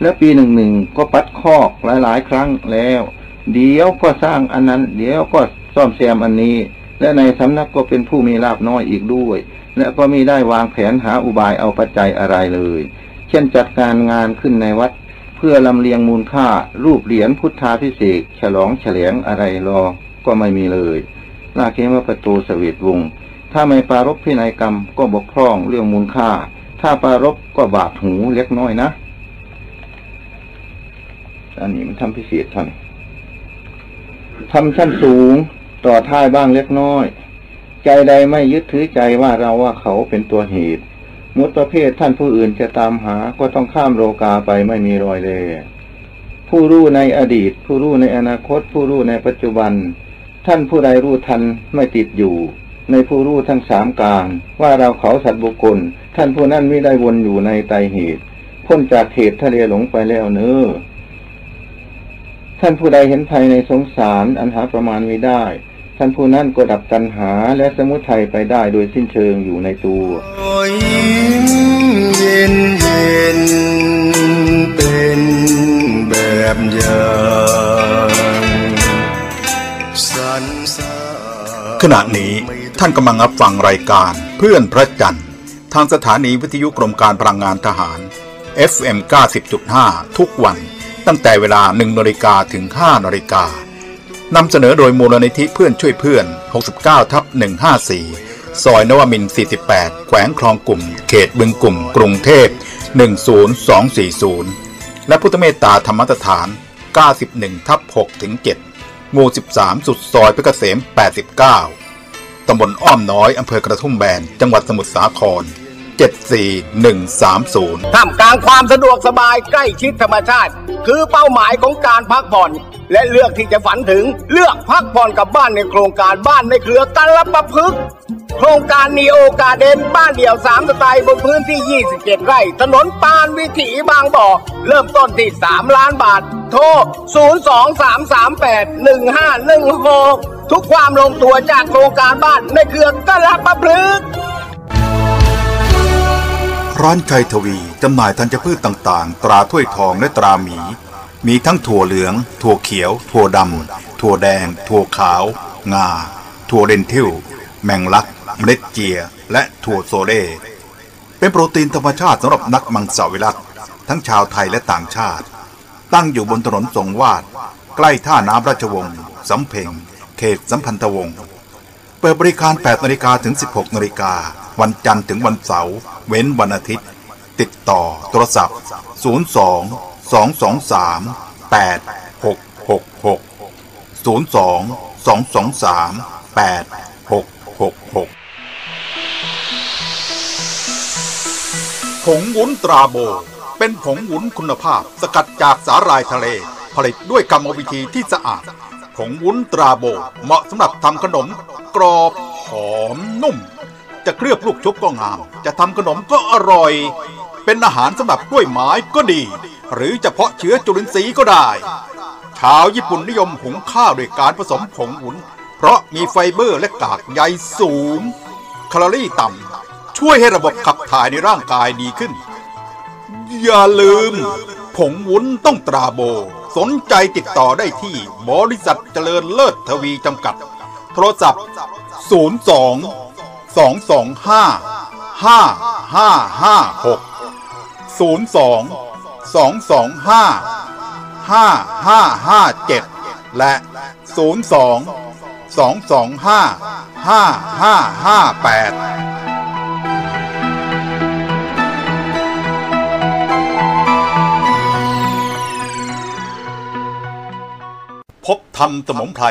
และปีหนึ่งหนึ่งก็ปัดคอกหลายๆ ครั้งแล้ว เดี๋ยวก็สร้างอันนั้น เดี๋ยวก็ซ่อมแซมอันนี้ และในสำนักก็เป็นผู้มีลาบน้อยอีกด้วย และก็มีได้วางแผนหาอุบายเอาปัจจัยอะไรเลย เช่นจัดการงานขึ้นในวัด เพื่อลำเลียงมูลค่า รูปเหรียญพุทธาพิเศษฉลองเฉลียงอะไรรอ ก็ไม่มีเลยลาเคมประตูสวีทวงถ้าไม่ปรารบพินัยกรรมก็บกพร่องเรื่องมูลค่า ถ้าปรารบก็บาดหูเล็กน้อยนะอันนี้มันทำพิเศษท่านทำชั้นสูง ต่อท้ายบ้างเล็กน้อย ใจใดไม่ยึดถือใจว่าเราว่าเขาเป็นตัวเหตุ มุดประเภทท่านผู้อื่นจะตามหาก็ต้องข้ามโลกาไปไม่มีรอยเลยผู้รู้ในอดีต ผู้รู้ในอนาคต ผู้รู้ในปัจจุบัน ท่านผู้ใดรู้ทันไม่ติดอยู่ ในผู้รู้ทั้งสามกลางว่าเราเขาสัตว์บุคคล ท่านผู้นั้นไม่ได้วนอยู่ในไตเหตุ พ้นจากเหตุทะเลหลงไปแล้วเนื้อท่านผู้ใดเห็นภัยในสงสารอันหาประมาณไม่ได้ ท่านผู้นั้นก็ดับตัณหาและสมุทัยไปได้โดยสิ้นเชิงอยู่ในตัวโอ้ยเย็นเย็นเป็นแบบอย่างสรรเสริญขณะนี้ท่านกำลังรับฟังรายการเพื่อนพระจันทร์ ทางสถานีวิทยุกรมการพลังงานทหาร FM 90.5 ทุกวัน ตั้งแต่เวลา 1นาฬิกาถึง 5นาฬิกา นำเสนอโดยมูลนิธิเพื่อนช่วยเพื่อน 69 ทับ 154 ซอยนวมิน 48 แขวงคลองกลุ่ม เขตบึงกลุ่ม กรุงเทพ 10240 และพุทธเมตตาธรรมสถาน 91 ทับ6ถึง7หมู่ 13 สุดซอยเพชรเกษม 89 ตำบลอ้อมน้อย อำเภอกระทุ่มแบน จังหวัดสมุทรสาคร 74130ท่ามกลางความสะดวกสบายใกล้ชิดธรรมชาติ คือเป้าหมายของการพักผ่อน และเลือกที่จะฝันถึงเลือกพักผ่อนกับบ้านในโครงการบ้านในเครือกันละประพฤกษ์โครงการนีโอกาเดนบ้านเดี่ยว 3 สไตล์บนพื้นที่ 27 ไร่ ถนนปานวิถีบางบ่อ เริ่มต้นที่ 3 ล้านบาท โทร 023381516 ทุกความลงตัวจากโครงการบ้านในเครือกันละประพฤกษ์ ร้านชัยทวีจำหน่ายธัญพืชต่างๆ ตราถ้วยทองและตราหมี มีทั้งถั่วเหลือง ถั่วเขียว ถั่วดำ ถั่วแดง ถั่วขาว งา ถั่วเดนทิล แมงลัก เมล็ดเจีย และถั่วโซเล่เป็นโปรตีนธรรมชาติสำหรับนักมังสวิรัตทั้งชาวไทยและต่างชาติ ตั้งอยู่บนถนนสงวาด ใกล้ท่าน้ำราชวงศ์สำเพ็ง เขตสัมพันธวงศ์ เปิดบริการ 8นาฬิกาถึง 16นาฬิกา วันจันทร์ถึงวันเสาร์เว้นวันอาทิตย์ ติดต่อโทรศัพท์ 02 223 8666 02 223 8666ผงวุ้นตราโบ เป็นผงวุ้นคุณภาพสกัดจากสาหร่ายทะเล ผลิตด้วยกรรมวิธีที่สะอาด ผงวุ้นตราโบ เหมาะสำหรับทำขนม กรอบ หอมนุ่ม จะเคลือบลูกชุบก็งาม จะทำขนมก็อร่อย เป็นอาหารสำหรับกล้วยไม้ก็ดี หรือจะเพาะเชื้อจุลินทรีย์ก็ได้ ชาวญี่ปุ่นนิยมหุงข้าวด้วยการผสมผงวุ้นเพราะมีไฟเบอร์และกากใยสูง แคลอรี่ต่ำ ช่วยให้ระบบขับถ่ายในร่างกายดีขึ้น อย่าลืม ผงวุ้นต้องตราโบ สนใจติดต่อได้ที่บริษัทเจริญเลิศทวีจำกัด โทรศัพท์ 02 225 5556 02 225 5557 และ 02 225 5558พบธรรมสมุนไพร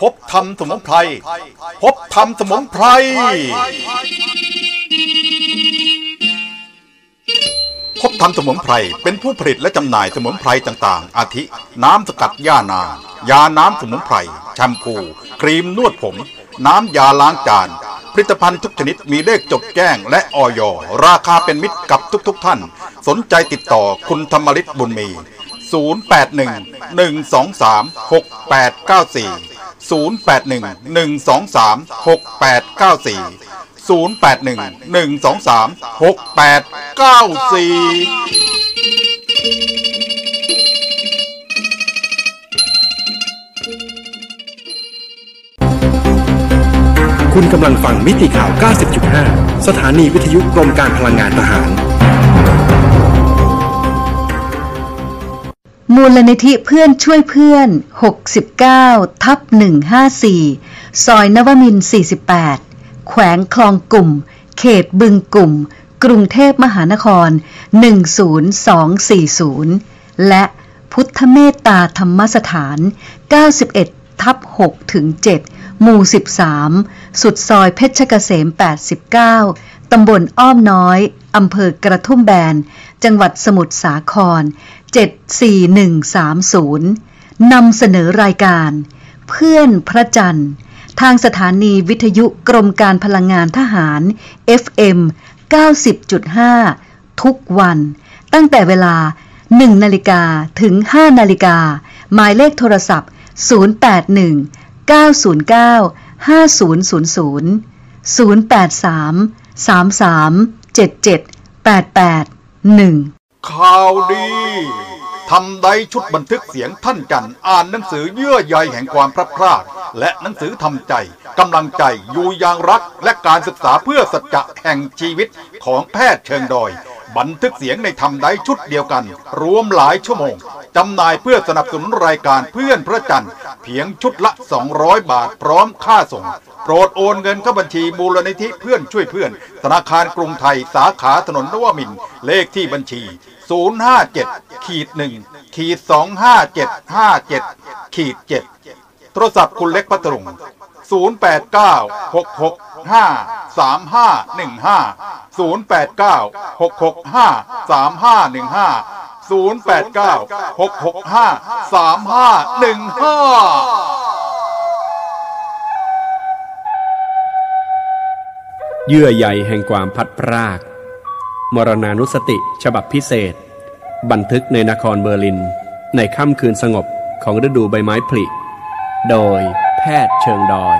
พบธรรมสมุนไพร พบธรรมสมุนไพร พบธรรมสมุนไพร เป็นผู้ผลิตและจำหน่ายสมุนไพรต่างๆ อาทิ น้ำสกัดหญ้านายาน้ำสมุนไพร แชมพู ครีมนวดผม น้ำยาล้างจาน ผลิตภัณฑ์ทุกชนิดมีเลขจดแจ้งและออยราคาเป็นมิตรกับทุกๆทท่าน สนใจติดต่อคุณธรรมริศบุญมี 081 123 6894 081 123 6894 0811236894คุณกำลังฟังมิติข่าว 90.5 สถานีวิทยุกรมการพลังงานทหาร มูลนิธิเพื่อนช่วยเพื่อน 69 ทับ 154 ซอยนวมิน 48 แขวงคลองกลุ่ม เขตบึงกลุ่ม กรุงเทพมหานคร 10240 และพุทธเมตตาธรรมสถาน 91 ทับ6ถึง7หมู่ 13 สุดซอยเพชรเกษม 89 ตำบลอ้อมน้อยอำเภอกระทุ่มแบน จังหวัดสมุทรสาคร 74130 นำเสนอรายการ เพื่อนพระจันทร์ ทางสถานีวิทยุกรมการพลังงานทหาร FM 90.5 ทุกวัน ตั้งแต่เวลา 1 นาฬิกาถึง 5 นาฬิกา หมายเลขโทรศัพท์ 081 909 5000 083 33 77 88 1 ข่าวดีทำได้ชุดบันทึกเสียงท่านจันอ่านหนังสือเยื่อใยแห่งความพระพรากและหนังสือทำใจกำลังใจอยู่อย่างรักและการศึกษาเพื่อสัจจะแห่งชีวิตของแพทย์เชิงดอย บันทึกเสียงในทำใดชุดเดียวกัน รวมหลายชั่วโมงจำหน่ายเพื่อสนับสนุนรายการเพื่อนพระจันทร์เพียงชุดละ 200 บาทพร้อมค่าส่ง โปรดโอนเงินเข้าบัญชีมูลนิธิเพื่อนช่วยเพื่อน ธนาคารกรุงไทยสาขาถนนนวมิน เลขที่บัญชี 057ขีด1ขีด25757ขีด7โทรศัพท์คุณเล็กพัทลุง เยื่อใยแห่งความพัดพราก มรณานุสติฉบับพิเศษ บันทึกในนครเบอร์ลิน ในค่ำคืนสงบของฤดูใบไม้ผลิ โดย พทย์เชิงดอย